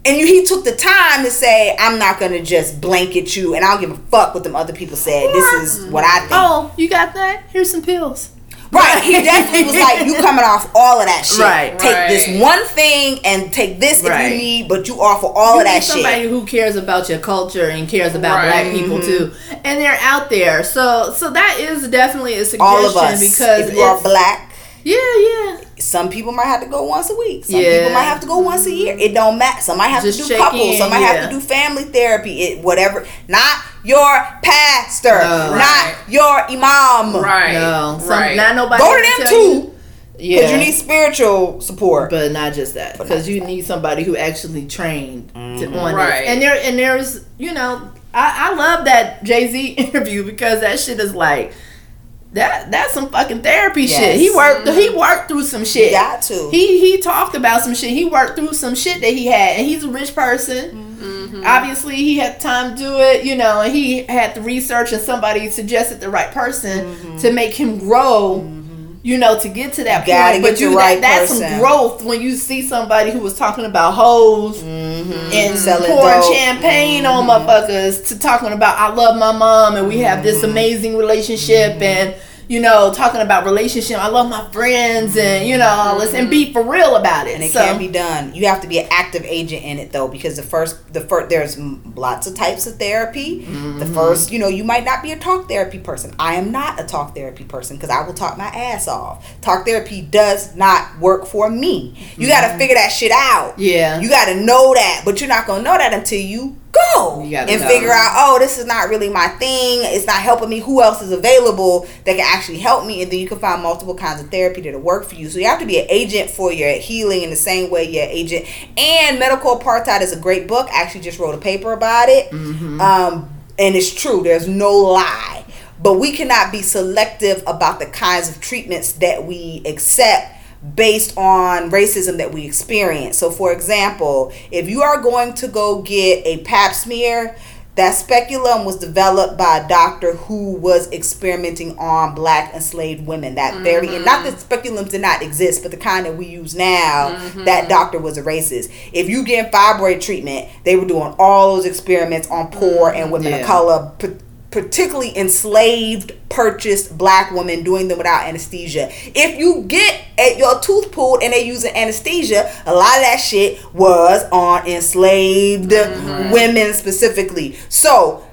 and he took the time to say, I'm not gonna just blanket you, and I don't give a fuck what them other people said. This is what I think. Oh, you got that? Here's some pills. Right, he definitely was like, you coming off all of that shit. Right. Take Right. this one thing and take this Right. if you need, but you offer all you of that need somebody shit. who cares about your culture and cares about Right. black people mm-hmm. too, and they're out there. So, so that is definitely a suggestion All of us. because if you are it's- black, yeah, yeah, some people might have to go once a week. Some Yeah. people might have to go once a year. It don't matter. Some might have Just to do couples. in, some might yeah. have to do family therapy. It whatever. Not your pastor. No. Not Right. your imam. Right. no, some, right. not nobody. Go to them too. you- Yeah, Because you need spiritual support. but not just that. Because not you need somebody who actually trained to, mm-hmm. on Right. this. And there, and there's, you know, I, I love that Jay Z interview because that shit is like. That that's some fucking therapy Yes. shit. He worked he worked through some shit. You got to. He he talked about some shit. He worked through some shit that he had, and he's a rich person. Mm-hmm. Obviously, he had time to do it, you know, and he had the research, and somebody suggested the right person Mm-hmm. to make him grow. You know, to get to that You point, but you right that, that's some growth when you see somebody who was talking about hoes Mm-hmm. and Selling pouring dope. champagne on motherfuckers to talking about I love my mom and we have Mm-hmm. this amazing relationship and you know talking about relationship. I love my friends and you know all this and be mm-hmm. for real about it. and it so, can't be done. You have to be an active agent in it though, because the first, the first, there's lots of types of therapy. The mm-hmm. first, you know, you might not be a talk therapy person. I am not a talk therapy person because I will talk my ass off. Talk therapy does not work for me. You got to mm-hmm. figure that shit out. Yeah. you got to know that, but you're not gonna know that until you go and know. figure out. Oh, this is not really my thing. It's not helping me. Who else is available that can actually help me? And then you can find multiple kinds of therapy that'll work for you. So you have to be an agent for your healing in the same way you're agent. And Medical Apartheid is a great book. I actually just wrote a paper about it. Um, and it's true. There's no lie. But we cannot be selective about the kinds of treatments that we accept based on racism that we experience. So, for example, if you are going to go get a pap smear, that speculum was developed by a doctor who was experimenting on black enslaved women. That very, and not that mm-hmm. speculums did not exist, but the kind that we use now, mm-hmm. that doctor was a racist. If you get fibroid treatment, they were doing all those experiments on poor and mm-hmm. women Yeah. of color, particularly enslaved, purchased black women, doing them without anesthesia. If you get at your tooth pulled and they using anesthesia, a lot of that shit was on enslaved mm-hmm. women specifically. So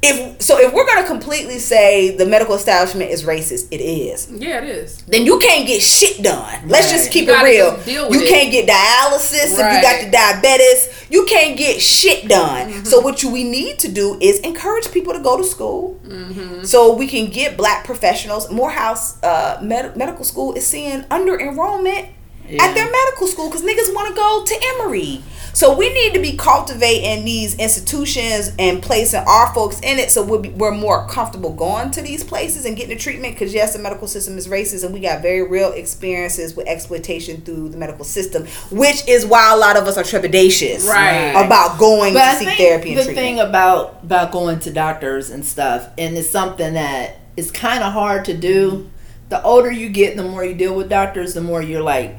if so if we're gonna completely say the medical establishment is racist, it is. Yeah, it is. Then you can't get shit done. Let's just keep it real. just deal with You it. can't get dialysis if you got the diabetes. You can't get shit done. Mm-hmm. So what you, we need to do is encourage people to go to school, Mm-hmm. so we can get black professionals. Morehouse uh, med- Medical School is seeing under enrollment Yeah. at their medical school because niggas want to go to Emory. So we need to be cultivating these institutions and placing our folks in it so we'll be, we're more comfortable going to these places and getting the treatment because yes the medical system is racist and we got very real experiences with exploitation through the medical system which is why a lot of us are trepidatious Right. about going But to I seek think therapy and the treatment. thing about about going to doctors and stuff, and it's something that is kind of hard to do. The older you get, the more you deal with doctors, the more you're like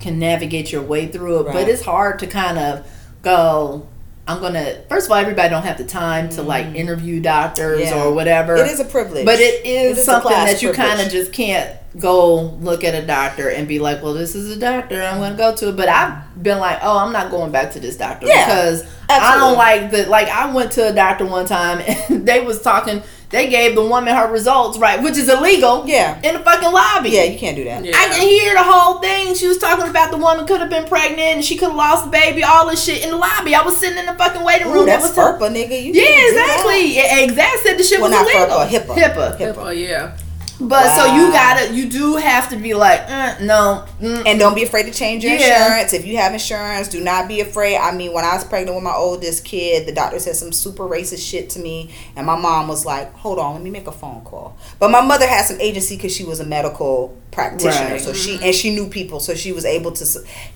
can navigate your way through it. Right. But it's hard to kind of go. I'm gonna. First of all, everybody don't have the time to like mm-hmm. interview doctors Yeah. or whatever. It is a privilege. But it is, It is something that you kind of just can't go look at a doctor and be like, well, this is a doctor. I'm to go to it. But I've been like, oh, I'm not going back to this doctor Yeah, because I don't like the like. I went to a doctor one time and they was talking. They gave the woman her results right, which is illegal. Yeah. in the fucking lobby. Yeah, you can't do that. Yeah. I can hear the whole thing. She was talking about the woman could have been pregnant and she could have lost the baby, all this shit in the lobby. I was sitting in the fucking waiting room. Ooh, That was FERPA, nigga. You Yeah, can't that. exactly. Yeah, exact said the shit Well, was not illegal. FERPA, HIPAA. HIPAA. HIPAA. Oh yeah. But so you gotta, you do have to be like, uh, no, mm, And don't be afraid to change your Yeah. insurance. If you have insurance, do not be afraid. I mean, when I was pregnant with my oldest kid, the doctor said some super racist shit to me, and my mom was like, "Hold on, let me make a phone call." But my mother had some agency because she was a medical practitioner, Right. so she and she knew people, so she was able to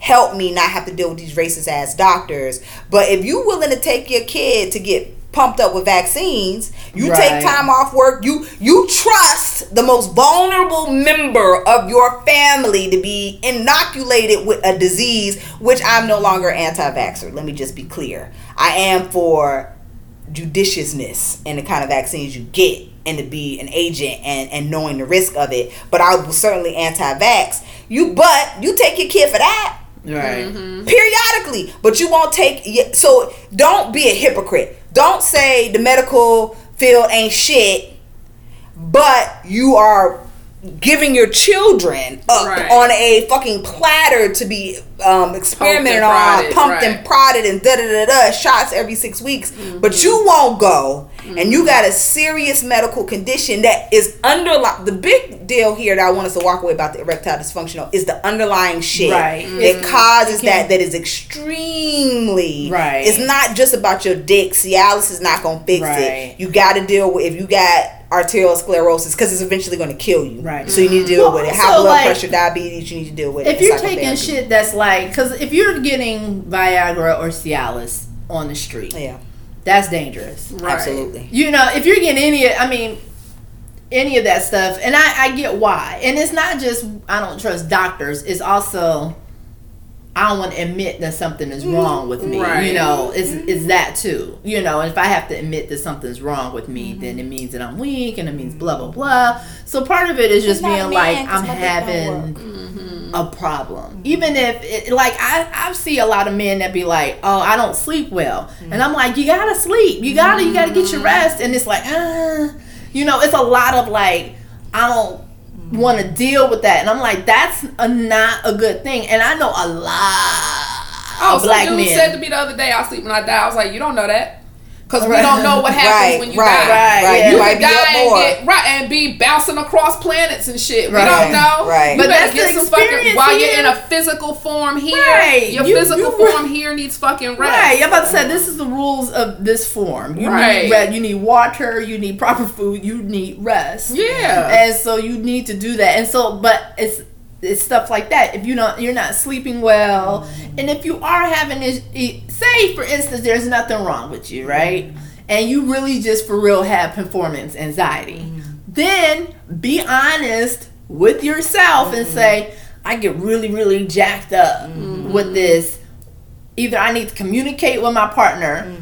help me not have to deal with these racist ass doctors. But if you willing to take your kid to get pumped up with vaccines, you Right. take time off work, you you trust the most vulnerable member of your family to be inoculated with a disease, which I'm no longer anti-vaxxer. Let me just be clear. I am for judiciousness in the kind of vaccines you get and to be an agent and, and knowing the risk of it. But I was certainly anti-vax. You but you take your kid for that right. periodically but you won't take so don't be a hypocrite don't say the medical field ain't shit but you are giving your children up Right. on a fucking platter to be um, experimented on, prodded, pumped right. and prodded, and da da da da shots every six weeks. But you won't go, and you got a serious medical condition that is underlying. The big deal here that I want us to walk away about the erectile dysfunctional is the underlying shit Right. that mm-hmm. causes It that that is extremely Right. It's not just about your dick. Cialis is not gonna fix Right. it. You got to deal with if you got arterial sclerosis because it's eventually going to kill you. Right. So you need to deal Well, with it. also, High blood like, pressure, diabetes. You need to deal with it. If you're taking shit that's like, because if you're getting Viagra or Cialis on the street, yeah, that's dangerous. Right. absolutely. You know, if you're getting any, I mean, any of that stuff, and I, I get why. And it's not just I don't trust doctors. It's also I don't want to admit that something is mm-hmm. wrong with me. Right. You know, it's mm-hmm. it's that too. You know, and if I have to admit that something's wrong with me, mm-hmm. then it means that I'm weak, and it means blah blah blah. So part of it is just being like I'm my dick don't having a problem. Even if it, like I I see a lot of men that be like, "Oh, I don't sleep well." Mm-hmm. And I'm like, "You got to sleep. You got to you got to get your mm-hmm. rest." And it's like, "Uh, you know, it's a lot of like I don't mm-hmm. want to deal with that." And I'm like, "That's a, not a good thing." And I know a lot Oh, of some black dude men. said to me the other day, "I'll sleep when I die." I was like, "You don't know that." Because we don't know what happens Right, when you right, die. Right, right. yeah. You You might could be up die and get right and be bouncing across planets and shit. We Right. don't know. Right. You But that's get the some fucking experience while you're in a physical form here. Right. Your You- physical you- form here needs fucking rest. Right, I'm about to say this is the rules of this form. You Right. need re- you need water, you need proper food, you need rest. Yeah. and so you need to do that. And so, but it's it's stuff like that. If you don't, you're not sleeping well, mm-hmm. and if you are having this, say for instance, there's nothing wrong with you, right? And you really just for real have performance anxiety, mm-hmm. then be honest with yourself and mm-hmm. say, I get really, really jacked up with this. Either I need to communicate with my partner,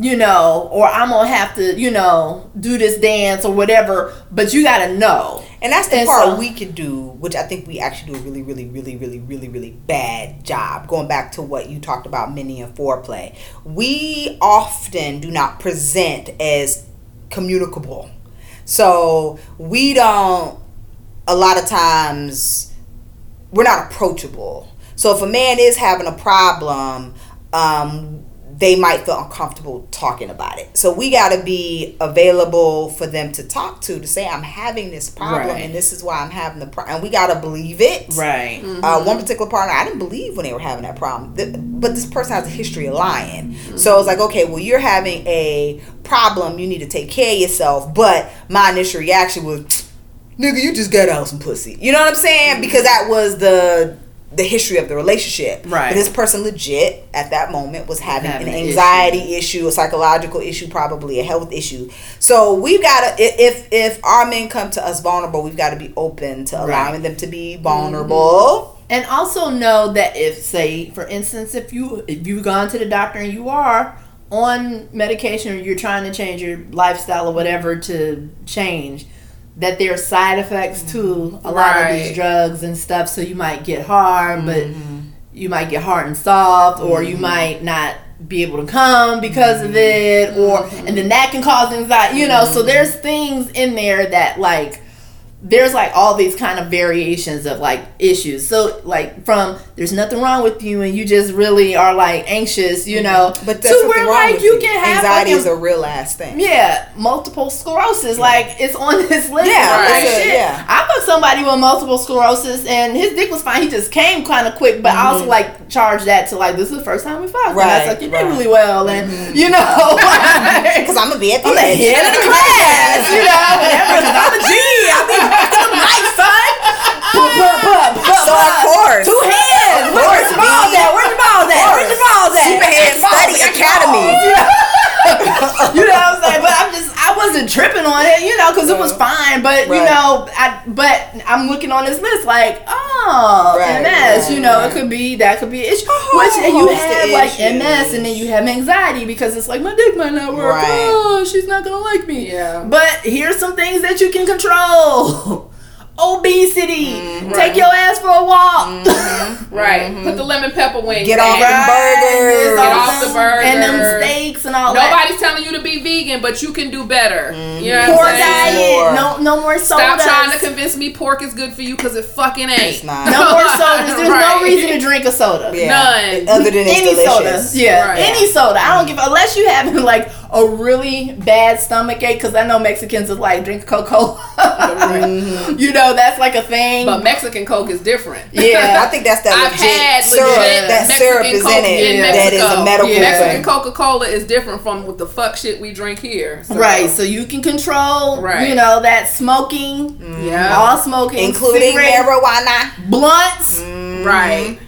you know, or I'm gonna have to, you know, do this dance or whatever. But you gotta know. And that's the And part so- we could do, which I think we actually do a really, really, really, really, really, really bad job. Going back to what you talked about, mini and foreplay, we often do not present as communicable. So we don't. A lot of times, we're not approachable. So if a man is having a problem, um, they might feel uncomfortable talking about it. So we got to be available for them to talk to to say, "I'm having this problem, Right. and this is why I'm having the problem." And we got to believe it. Right. Uh, one particular partner, I didn't believe when they were having that problem, Th- but this person has a history of lying. So it's like, okay, well, you're having a problem. You need to take care of yourself. But my initial reaction was, nigga, you just got out some pussy. You know what I'm saying? Because that was the the history of the relationship. Right. But this person legit at that moment was having, Having an an anxiety issue. a psychological issue, probably a health issue. So we've got to if if our men come to us vulnerable, we've got to be open to allowing them to be vulnerable. Mm-hmm. And also know that if, say, for instance, if you if you've gone to the doctor and you are on medication or you're trying to change your lifestyle or whatever to change, that there are side effects to a lot of these drugs and stuff. So you might get hard, but mm-hmm. you might get hard and soft, or you mm-hmm. might not be able to come because of it, or mm-hmm. and then that can cause anxiety. You know, so there's things in there that like there's like all these kind of variations of like issues. So like from there's nothing wrong with you and you just really are like anxious, you know, But to that's where wrong like you can have anxiety is a real ass thing. yeah, multiple sclerosis. Like it's on this list. Yeah, I'm like, a- shit. yeah. I fucked somebody with multiple sclerosis, and his dick was fine. He just came kind of quick, but I also like charged that to like this is the first time we fucked. and I Mm-hmm. Right, sucked your right. Mm-hmm. dick really well, and you know, Because I'm gonna be at the I'm the head of the class, you know, whatever. I'm a G. Back in the mic, son. So of course. Two hands. Of Where's the balls at? Where's the balls at? Where's the balls at? Study I got the Academy. you know what I'm saying? But I'm just, I wasn't tripping on it, you know, because it was fine. But you know, I, but I'm looking on this list like, oh, Right, MS. right, you know, right. it could be that could be an issue. Which and you have like issues. MS, and then you have anxiety because it's like my dick might not work. Right. Oh, she's not gonna like me. Yeah. But here's some things that you can control. Obesity. Mm-hmm. Take your ass for a walk. Mm-hmm. Right. Put the lemon pepper wings. Get off in. them burgers. Get off the burgers. And them steaks and all that. Nobody's telling you to be vegan, but you can do better. Mm-hmm. You know Poor I'm saying? diet. More. No, no more sodas. Stop trying to convince me pork is good for you because it fucking ain't. It's not. no more sodas. There's Right. no reason to drink a soda. Yeah. None. Other than it's any delicious. soda, yeah, Right. any soda. I don't mm-hmm. give unless you having like a really bad stomach ache. Because I know Mexicans is like drink Coca Cola. You know that's like a thing. But Mexican Coke is different. yeah, I think that's that I've legit had syrup. legit that Mexican syrup is Coke in it. in That is a medical Yeah. Mexican. Coca Cola is different from what the fuck shit we drink here. So- right. So you can control, Right. you know, that smoking, mm. Yeah. all smoking, Including cigarette, marijuana. blunts. Right.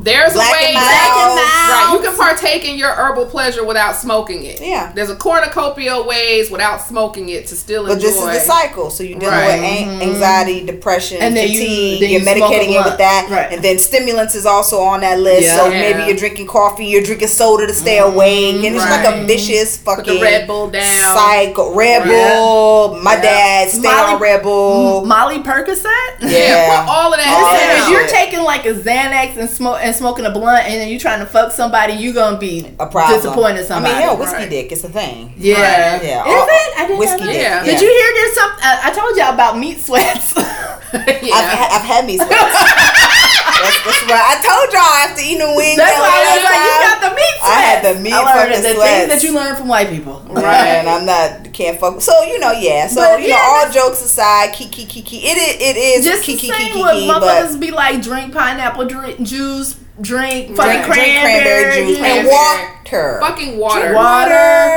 There's Black a way. and Black and. Right, you can partake in your herbal pleasure without smoking it. Yeah. There's a cornucopia of ways without smoking it to still But enjoy. But this is the cycle. So you're dealing Right. with an- anxiety, mm-hmm. depression, And then fatigue. You, are medicating it with that. Right. And then stimulants is also on that list. Yeah. So Yeah. maybe you're drinking coffee, you're drinking soda to stay mm-hmm. awake. And it's like a Right. vicious Put fucking the Red Bull down. cycle. Red Right. Bull. My Yeah. dad stayed Molly- on Red Bull. Molly Percocet. Yeah. all of that All that you're taking like a Xanax and smoke and smoking a blunt, and then you trying to fuck somebody, you gonna be a problem. disappointed I mean, hell, whiskey Right. dick. It's a thing. yeah, Right. Yeah. Is all- it? I didn't whiskey know dick. Yeah. Did you hear there's some? Uh, I told y'all about meat sweats. I've, yeah. I've had meat sweats. that's, that's right. I told y'all after eating wings. That's why I was like, you got the meat sweats. I had the meat I learned fucking the sweats. things that you learn from white people. Right, and I'm not can't fuck. So you know, yeah. So But you yeah, know, all jokes aside, kiki kiki. It is it is Just kiki the same kiki what kiki, motherfuckers but be like, drink pineapple drink, juice, drink fucking drink, drink cranberry, cranberry juice and Cranberry. water. Fucking water. Drink water.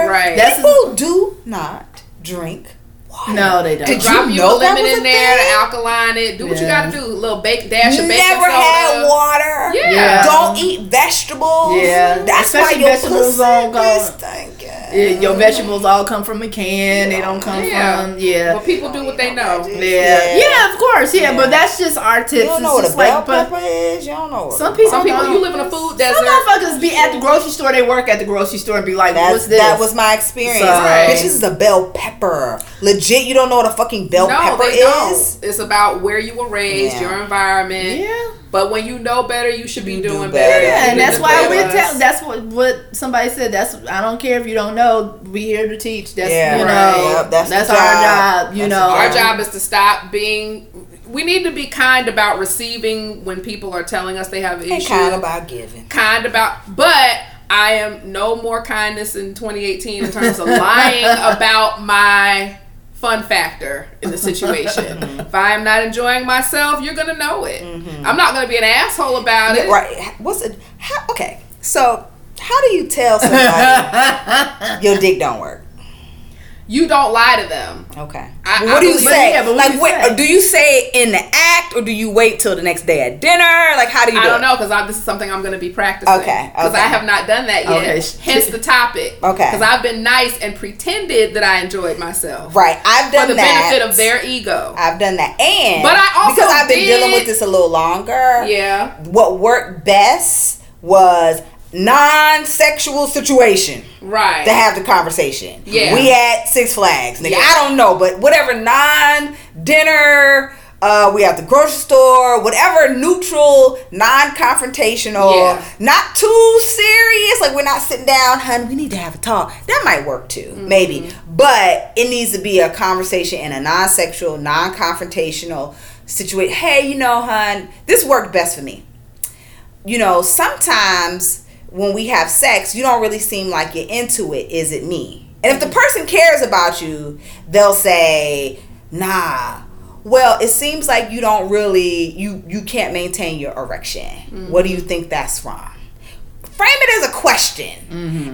Right. That's People do not drink water. no, they don't. Did Drop you you, know a that lemon was a in there thing? to alkaline it. Do what you gotta do. A little bake dash of baking Never soda. had water. Yeah. Yeah. Don't eat vegetables. Yeah. That's why Especially your vegetables pussy don't go- is stinking. Yeah, your vegetables all come from a can. They don't come Yeah. from yeah. Well, people do what they know. Yeah. yeah, of course, yeah, Yeah. but that's just our tips. You don't It's know what a just like, bell pepper is. You don't know. Some people, Some people, you live in a food Some desert. motherfuckers be at the grocery store. They work at the grocery store and be like, That's, "What's this?" That was my experience. So- Bitches is a bell pepper. Legit, you don't know what a fucking bell no, pepper they is? don't. It's about where you were raised, Yeah. your environment. yeah. But when you know better, you should be You do doing better. better. Yeah, and that's why we better. tell. That's what what somebody said. That's I don't care if you don't know. We here to teach. That's Yeah, you right. know. Yep, that's that's our job. job. You That's know. Our job is to stop being. We need to be kind about receiving when people are telling us they have issues. kind about giving. kind about, but I am no more kindness in 2018 in terms of lying about my fun factor in the situation. Mm-hmm. if I am not enjoying myself, you're gonna know it. Mm-hmm. I'm not gonna be an asshole about it. Right. What's it? How, okay. So, how do you tell somebody your dick don't work? You don't lie to them. Okay. I- Well, what I do you say? yeah, like, do you what, say? do you say it in the act, or do you wait till the next day at dinner? Like, how do you? I do don't it? know because this is something I'm going to be practicing. Okay, Because okay. I have not done that yet. Okay. Hence the topic. Okay. Because I've been nice and pretended that I enjoyed myself Right. I've done that. for the that. benefit of their ego. I've done that, and But I also because I've been did- dealing with this a little longer. yeah. What worked best was non-sexual situation Right. to have the conversation. Yeah. We at Six Flags, nigga. Yeah. I don't know, but whatever non-dinner. Uh, we at the grocery store, whatever neutral, non-confrontational, Yeah. not too serious. Like we're not sitting down, hun. We need to have a talk. That might work too, Mm-hmm. maybe. But it needs to be a conversation in a non-sexual, non-confrontational situation. Hey, you know, hun, this worked best for me. You know, sometimes when we have sex, you don't really seem like you're into it. Is it me? And if the person cares about you, they'll say, "Nah." Well, it seems like you don't really you you can't maintain your erection. What do you mm-hmm. think that's from? Frame it as a question,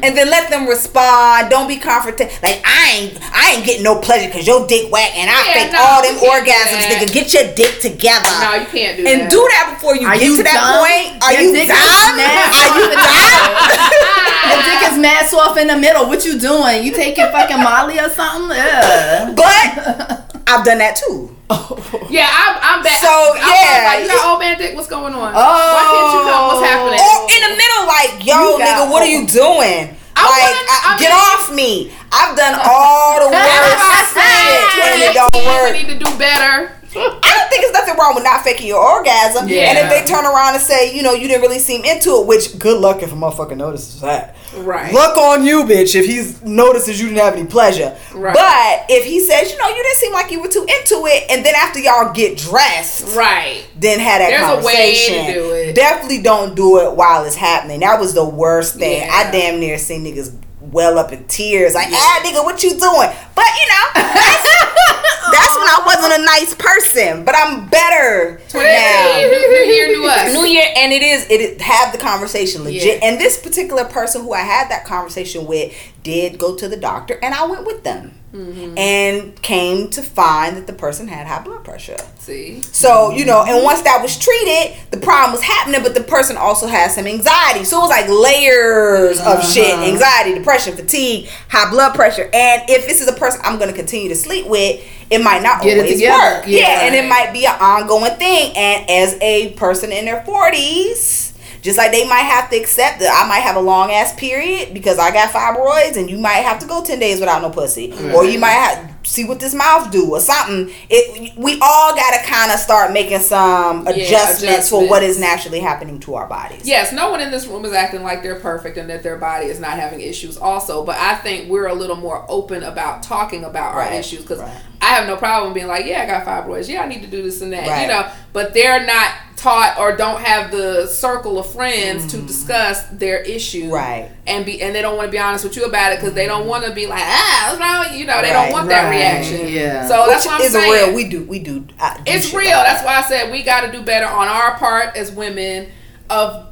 and then let them respond. Don't be confrontational. Like I ain't I ain't getting no pleasure because your dick whack, and I Yeah, fake no, all them orgasms. Nigga, get your dick together No, you can't do that. and do that before you Are get you to that dumb? point. Are Your you dick dumb? is Are you off in the dumb? Your dick is mad off in the middle. What you doing? You taking fucking Molly or something? Yeah. but I've done that too. Oh. Yeah, I'm, I'm back. So, I'm yeah. Like, you got old man dick. What's going on? Oh. Why can't you come? What's oh. happening? Or in the middle, like, yo, nigga, what are you doing? I like, wanna- I- I get mean- off me. I've done all the worst shit and it don't work. We need to do better. I don't think there's nothing wrong with not faking your orgasm. Yeah. And if they turn around and say, you know, you didn't really seem into it, which good luck if a motherfucker notices that. Right. Luck on you, bitch, if he notices you didn't have any pleasure. Right. But if he says, you know, you didn't seem like you were too into it, and then after y'all get dressed, Right. then have that There's a way to conversation. do it. Definitely don't do it while it's happening. That was the worst thing. Yeah. I damn near seen niggas well up in tears, like, ah, nigga, what you doing? But you know, that's, that's when I wasn't a nice person. But I'm better now. New, new year, new us. New Year, and it is it is, have the conversation legit. Yeah. And this particular person who I had that conversation with did go to the doctor, and I went with them, Mm-hmm. and came to find that the person had high blood pressure. See. So you know, and once that was treated, the problem was happening, but the person also had some anxiety. So it was like layers of shit: Uh-huh. anxiety, depression, fatigue, high blood pressure. And if this is a person I'm going to continue to sleep with, it might not Get always work. Yeah. yeah, and it might be an ongoing thing. And as a person in their forties. Just like they might have to accept that I might have a long ass period because I got fibroids, and you might have to go ten days without no pussy, or you might have see what this mouth do or something. It we all got to kind of start making some Yeah, adjustments, for what is naturally happening to our bodies. Yes, no one in this room is acting like they're perfect and that their body is not having issues also, but I think we're a little more open about talking about our issues cuz right. I have no problem being like, yeah, I got fibroids. Yeah, I need to do this and that. Right. You know, but they're not taught or don't have the circle of friends to discuss their issue. Mm. Right. And be and they don't want to be honest with you about it cuz they don't want to be like, "Ah, what's wrong?" you?" Know, they Right, don't want that reaction. yeah. So that's Which what I'm saying. real. We do we do. uh, do It's real. That's why I said we got to do better on our part as women of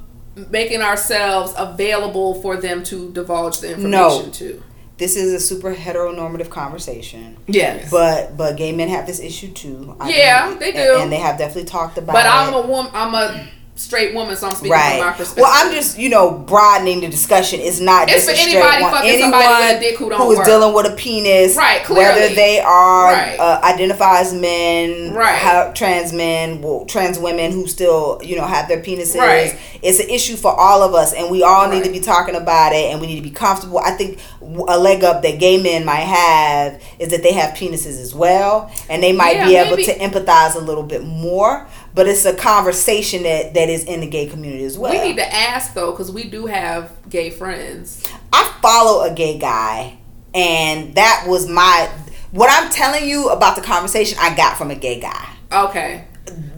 making ourselves available for them to divulge the information No. to. This is a super heteronormative conversation. Yes. But but gay men have this issue too. I Yeah, think. they do. and, they have definitely talked about. It. But. I'm a woman. I'm a straight woman, so I'm speaking from my perspective. Well, I'm just you know broadening the discussion. It's not It's just for anybody fucking somebody with a dick who don't who is work. dealing with a penis, Right, Clearly. Whether they are Right. uh, identify as men, Right. trans men, well, trans women who still you know have their penises. Right. It's an issue for all of us, and we all need to be talking about it, and we need to be comfortable. I think a leg up that gay men might have is that they have penises as well, and they might Yeah, be able maybe- to empathize a little bit more. But it's a conversation that that is in the gay community as well. we need to ask though, because we do have gay friends. I follow a gay guy, and that was my what I'm telling you about the conversation I got from a gay guy. Okay.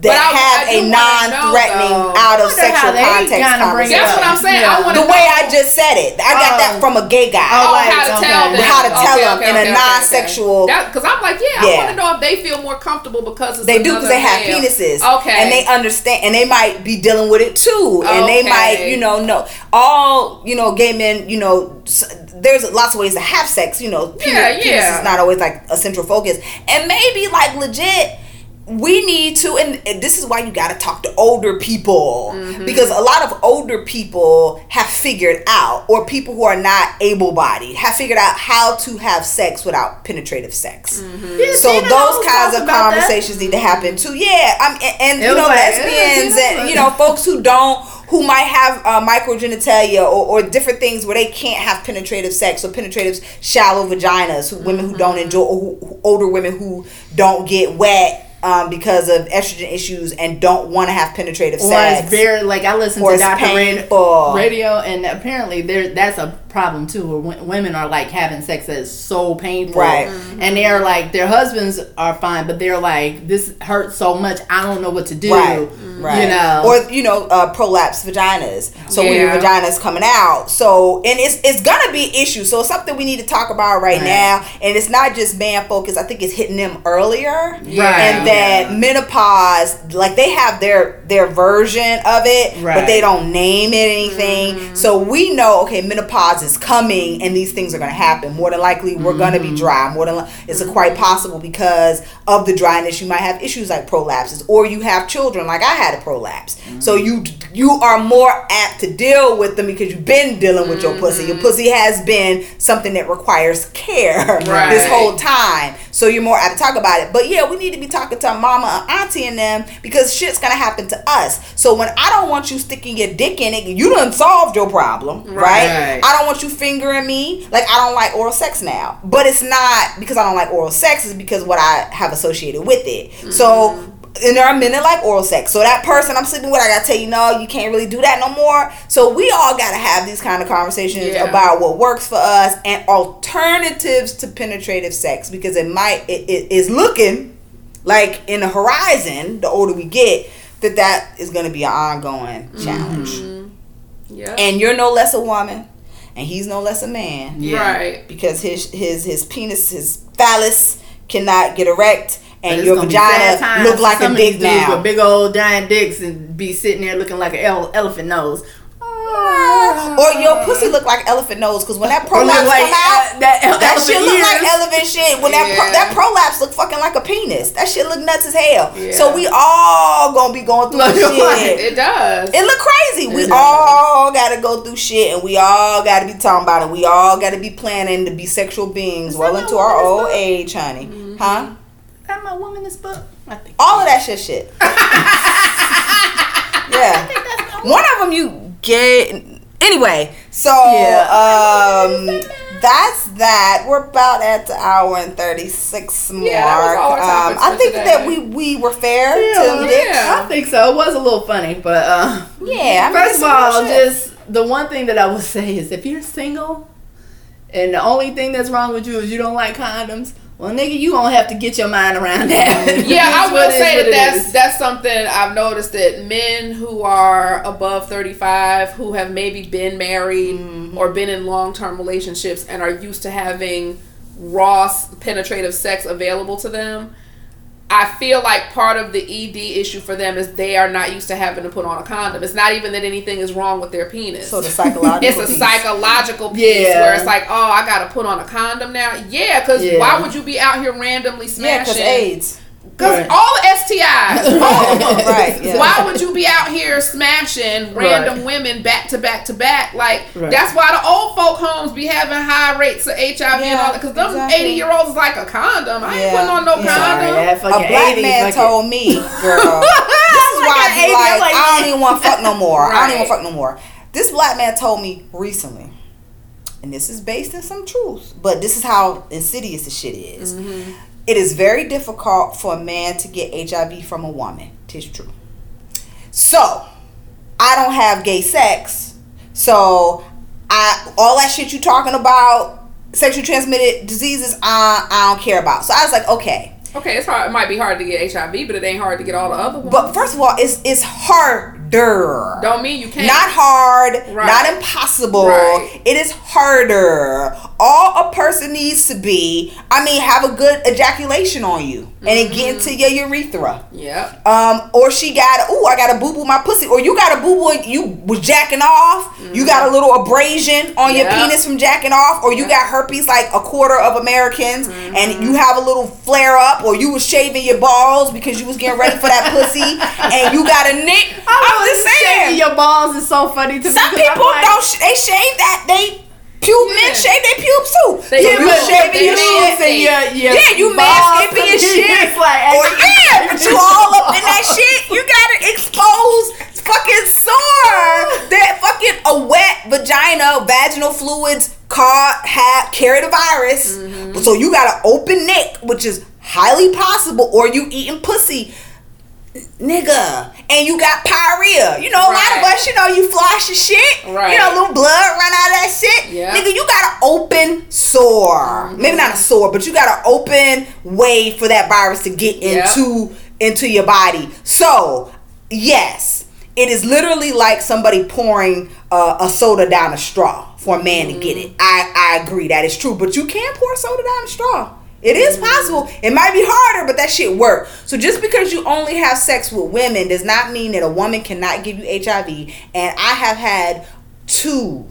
But I- have I do a know, non-threatening though. out of sexual context kinda bring it conversation. That's what I'm saying. I Yeah. want The to way I just said it, I got Oh. that from a gay guy. Oh, Oh, like, how to okay. tell them. How to tell Okay, them okay, in a okay, okay, non-sexual- Because I'm like, yeah, I want to know if they feel more comfortable because it's They do because they have male. penises. Okay. And they understand, and they might be dealing with it too. And they might, you know, know all, you know, gay men, you know, there's lots of ways to have sex. You know, penis, Yeah, penis is not always like a central focus. And maybe like legit. We need to, and and this is why you got to talk to older people Mm-hmm. because a lot of older people have figured out, or people who are not able-bodied have figured out how to have sex without penetrative sex. Mm-hmm. Yeah, So Tina those kinds of about that. conversations need to happen too. Yeah, I'm, and, and you know like, lesbians and yeah. you know folks who don't who might have uh, microgenitalia or, or different things where they can't have penetrative sex or penetrative shallow vaginas. Who, women who Mm-hmm. don't enjoy or who, who- older women who don't get wet. Um, because of estrogen issues and don't want to have penetrative Or sex. it's very like I listen Or to Dr. Radio, painful. radio, and apparently there that's a problem too. Where w- women are like having sex that is so painful, Right. And they're like their husbands are fine, but they're like this hurts so much. I don't know what to do. Right, right. You know, or you know, uh, prolapse vaginas. So when your Yeah. vagina is coming out, so and it's it's gonna be an issue. So it's something we need to talk about right, Right. now. And it's not just man focused. I think it's hitting them earlier. Yeah. And that menopause, like they have their their version of it, but they don't name it anything. Mm-hmm. So we know, okay, menopause is coming, and these things are gonna happen. More than likely, we're gonna be mm-hmm. dry. More than li- it's quite possible because of the dryness. You might have issues like prolapses, or you have children, like I had a prolapse. So mm-hmm. you you are more apt to deal with them because you've been dealing with your pussy. Your pussy has been something that requires care Right. this whole time. So you're more apt to talk about it. But yeah, we need to be talking to mama and auntie and them because shit's gonna happen to us. So when I don't want you sticking your dick in it, you done solved your problem, right? Right. I don't want you fingering me. Like I don't like oral sex now. But it's not because I don't like oral sex, it's because what I have associated with it. So mm-hmm. And there are men that like oral sex. So that person I'm sleeping with, I gotta tell you, no, you can't really do that no more. So we all gotta have these kind of conversations Yeah. about what works for us and alternatives to penetrative sex because it might it, it is looking like in the horizon, the older we get, that that is gonna be an ongoing mm-hmm. challenge. Yeah. And you're no less a woman, and he's no less a man Yeah. Right. because his his his penis, his phallus cannot get erect, and your gonna be sad vagina times look like some a of these dick dudes now. with big old giant dicks and be sitting there looking like an ele- elephant nose. or your pussy look like elephant nose because when that prolapse like come out, uh, that, that shit look like elephant shit. When that pro- that prolapse look fucking like a penis. That shit look nuts as hell. Yeah. So we all gonna be going through Look like shit. It does. It look crazy. We does. all gotta go through shit, and we all gotta be talking about it. We all gotta be planning to be sexual beings Is well into our old age, honey. Huh? Am I woman this book? I think. All of that shit, shit. yeah. One of them you get anyway. So Yeah. um, that's that. We're about at the hour and thirty six mark. Yeah, that was all our um, I think today. that we we were fair to Yeah, Dick. yeah. I think so. It was a little funny, but uh, Yeah. I mean, first of all, some just the one thing that I would say is if you're single and the only thing that's wrong with you is you don't like condoms, well, nigga, you gonna have to get your mind around that. Yeah, I will what it is, say that that's is. that's something I've noticed that men who are above thirty five, who have maybe been married Mm-hmm. or been in long term relationships and are used to having raw penetrative sex available to them. I feel like part of the ED issue for them is they are not used to having to put on a condom. It's not even that anything is wrong with their penis. So the psychological. it's a piece. psychological piece Yeah. where it's like, oh, I gotta put on a condom now. Yeah, because Yeah. why would you be out here randomly smashing? Yeah, because? AIDS. Because Right. all the STIs, all of them. Right, yeah. Why would you be out here smashing random Right. women back to back to back? Like Right. that's why the old folk homes be having high rates of HIV and all that. Because them exactly. eighty year olds is like a condom. I ain't Yeah, putting on no yeah. Sorry, condom. A black 80s, man like told me, girl. this is why I Like be like, I'm like, I don't even want to fuck no more. I don't even want to fuck no more. This black man told me recently, and this is based in some truth, but this is how insidious the shit is. Mm-hmm. It is very difficult for a man to get HIV from a woman. Tis true. So, I don't have gay sex, so I all that shit you talking about sexually transmitted diseases I, I don't care about. So I was like, okay. Okay, it's hard. It might be hard to get HIV, but it ain't hard to get all the other ones. But first of all, it's it's harder. Don't mean you can't. Not hard, Right. not impossible. Right. It is harder. All a person needs to be, I mean, have a good ejaculation on you and it get into Mm-hmm. your urethra. Yeah. Um, or she got, ooh, I got a boo boo my pussy, or you got a boo boo, you was jacking off, you got a little abrasion on your Mm-hmm. Penis from jacking off, or you Yeah. got herpes like a quarter of Americans, Mm-hmm. and you have a little flare up, or you was shaving your balls because you was getting ready for that pussy, and you got a nick. I'm just saying, Shaving your balls is so funny to me. some 'cause I'm people like, don't, sh- they shave that, they. Pube men shave their pubes too. They so you shaving your shit. say- your, your Yeah, you manscaping your shit. Like, Or yeah, but you all up in that shit. You gotta expose fucking sore. That fucking a wet vagina, vaginal fluids caught have carry the virus. Mm-hmm. So you got an open neck, which is highly possible, or you eating pussy. Nigga, and you got pyorrhea. You know, a lot of us, you know, you floss your shit. Right. You know, little blood run out of that shit. Nigga, you got an open sore. Maybe not a sore, but you got an open way for that virus to get Yep. into into your body. So, yes, it is literally like somebody pouring uh, a soda down a straw for a man to get it. I I agree that is true, but you can pour soda down a straw. It is possible. It might be harder, but that shit work. So just because you only have sex with women does not mean that a woman cannot give you HIV. And I have had two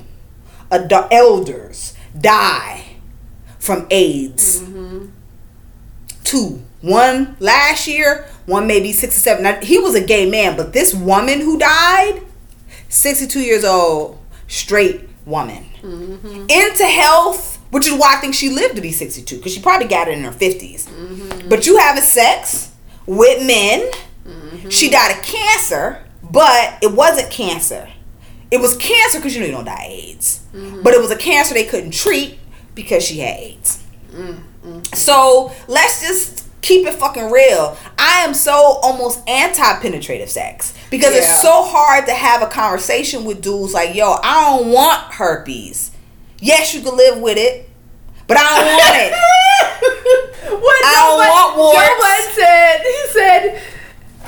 elders die from AIDS. Mm-hmm. Two. One last year, one maybe six or seven. Now, he was a gay man, but this woman who died, 62 years old, straight woman. Mm-hmm. Into health, which is why I think she lived to be 62, because she probably got it in her 50s. Mm-hmm. But you having sex with men. Mm-hmm. She died of cancer, but it wasn't cancer. It was cancer because you know you don't die of AIDS. Mm-hmm. But it was a cancer they couldn't treat because she had AIDS. So let's just keep it fucking real. I am so almost anti penetrative sex because Yeah. it's so hard to have a conversation with dudes like, yo, I don't want herpes. Yes, you can live with it, but I don't want it. What I don't Bud- want warts. Joe Bud said, he said,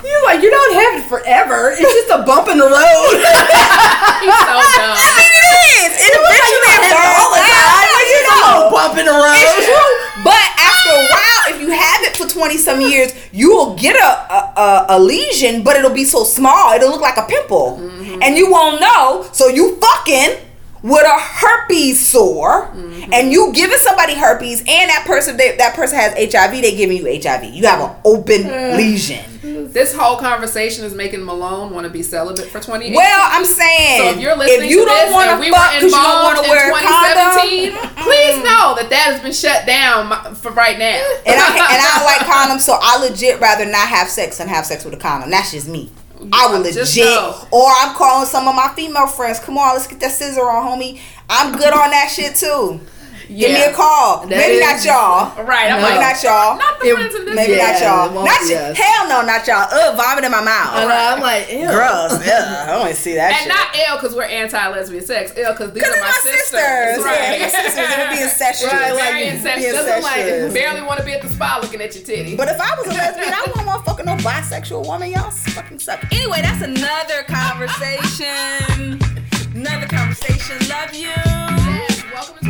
you like, you don't have it forever. It's just a bump in the road. He's so dumb. I mean, it is. It eventually it burns out. You know. bump in the road. It's true. But after a while, if you have it for 20 some years, you will get a, a, a, a lesion, but it'll be so small, it'll look like a pimple. Mm-hmm. And you won't know. So you fucking with a herpes sore mm-hmm. and you giving somebody herpes and that person they, that person has HIV, they giving you HIV. You have an open lesion. This whole conversation is making Malone want to be celibate for 20 Well, I'm saying So if you're listening if you to don't want to we fuck were because you don't want to in wear a 2017, condom, please know that that has been shut down for right now. and I and I don't like condoms, so I legit rather not have sex than have sex with a condom. That's just me. I would Just legit, or I'm calling some of my female friends. Come on, let's get that scissor on, homie. I'm good on that shit too. Give me a call. That Maybe is- not y'all. Right, I'm No. Like, not y'all. not the It- friends in this Maybe Yeah, not y'all. won't Not be hell no, not y'all. Ugh, vomit in my mouth. And I'm like, ew. Gross. Yeah, I don't want to see that And shit. not ill because we're anti-lesbian sex. Ill because these Because are my, my sisters. Right. Yeah, my sisters. It would be incestuous. Right, Like, very be incestuous. Doesn't like- incestuous. Barely want to be at the spa looking at your titty. But if I was a lesbian, I wouldn't want fucking no bisexual woman. Y'all fucking suck. Anyway, that's another conversation. Another conversation. Love you. Yes, welcome to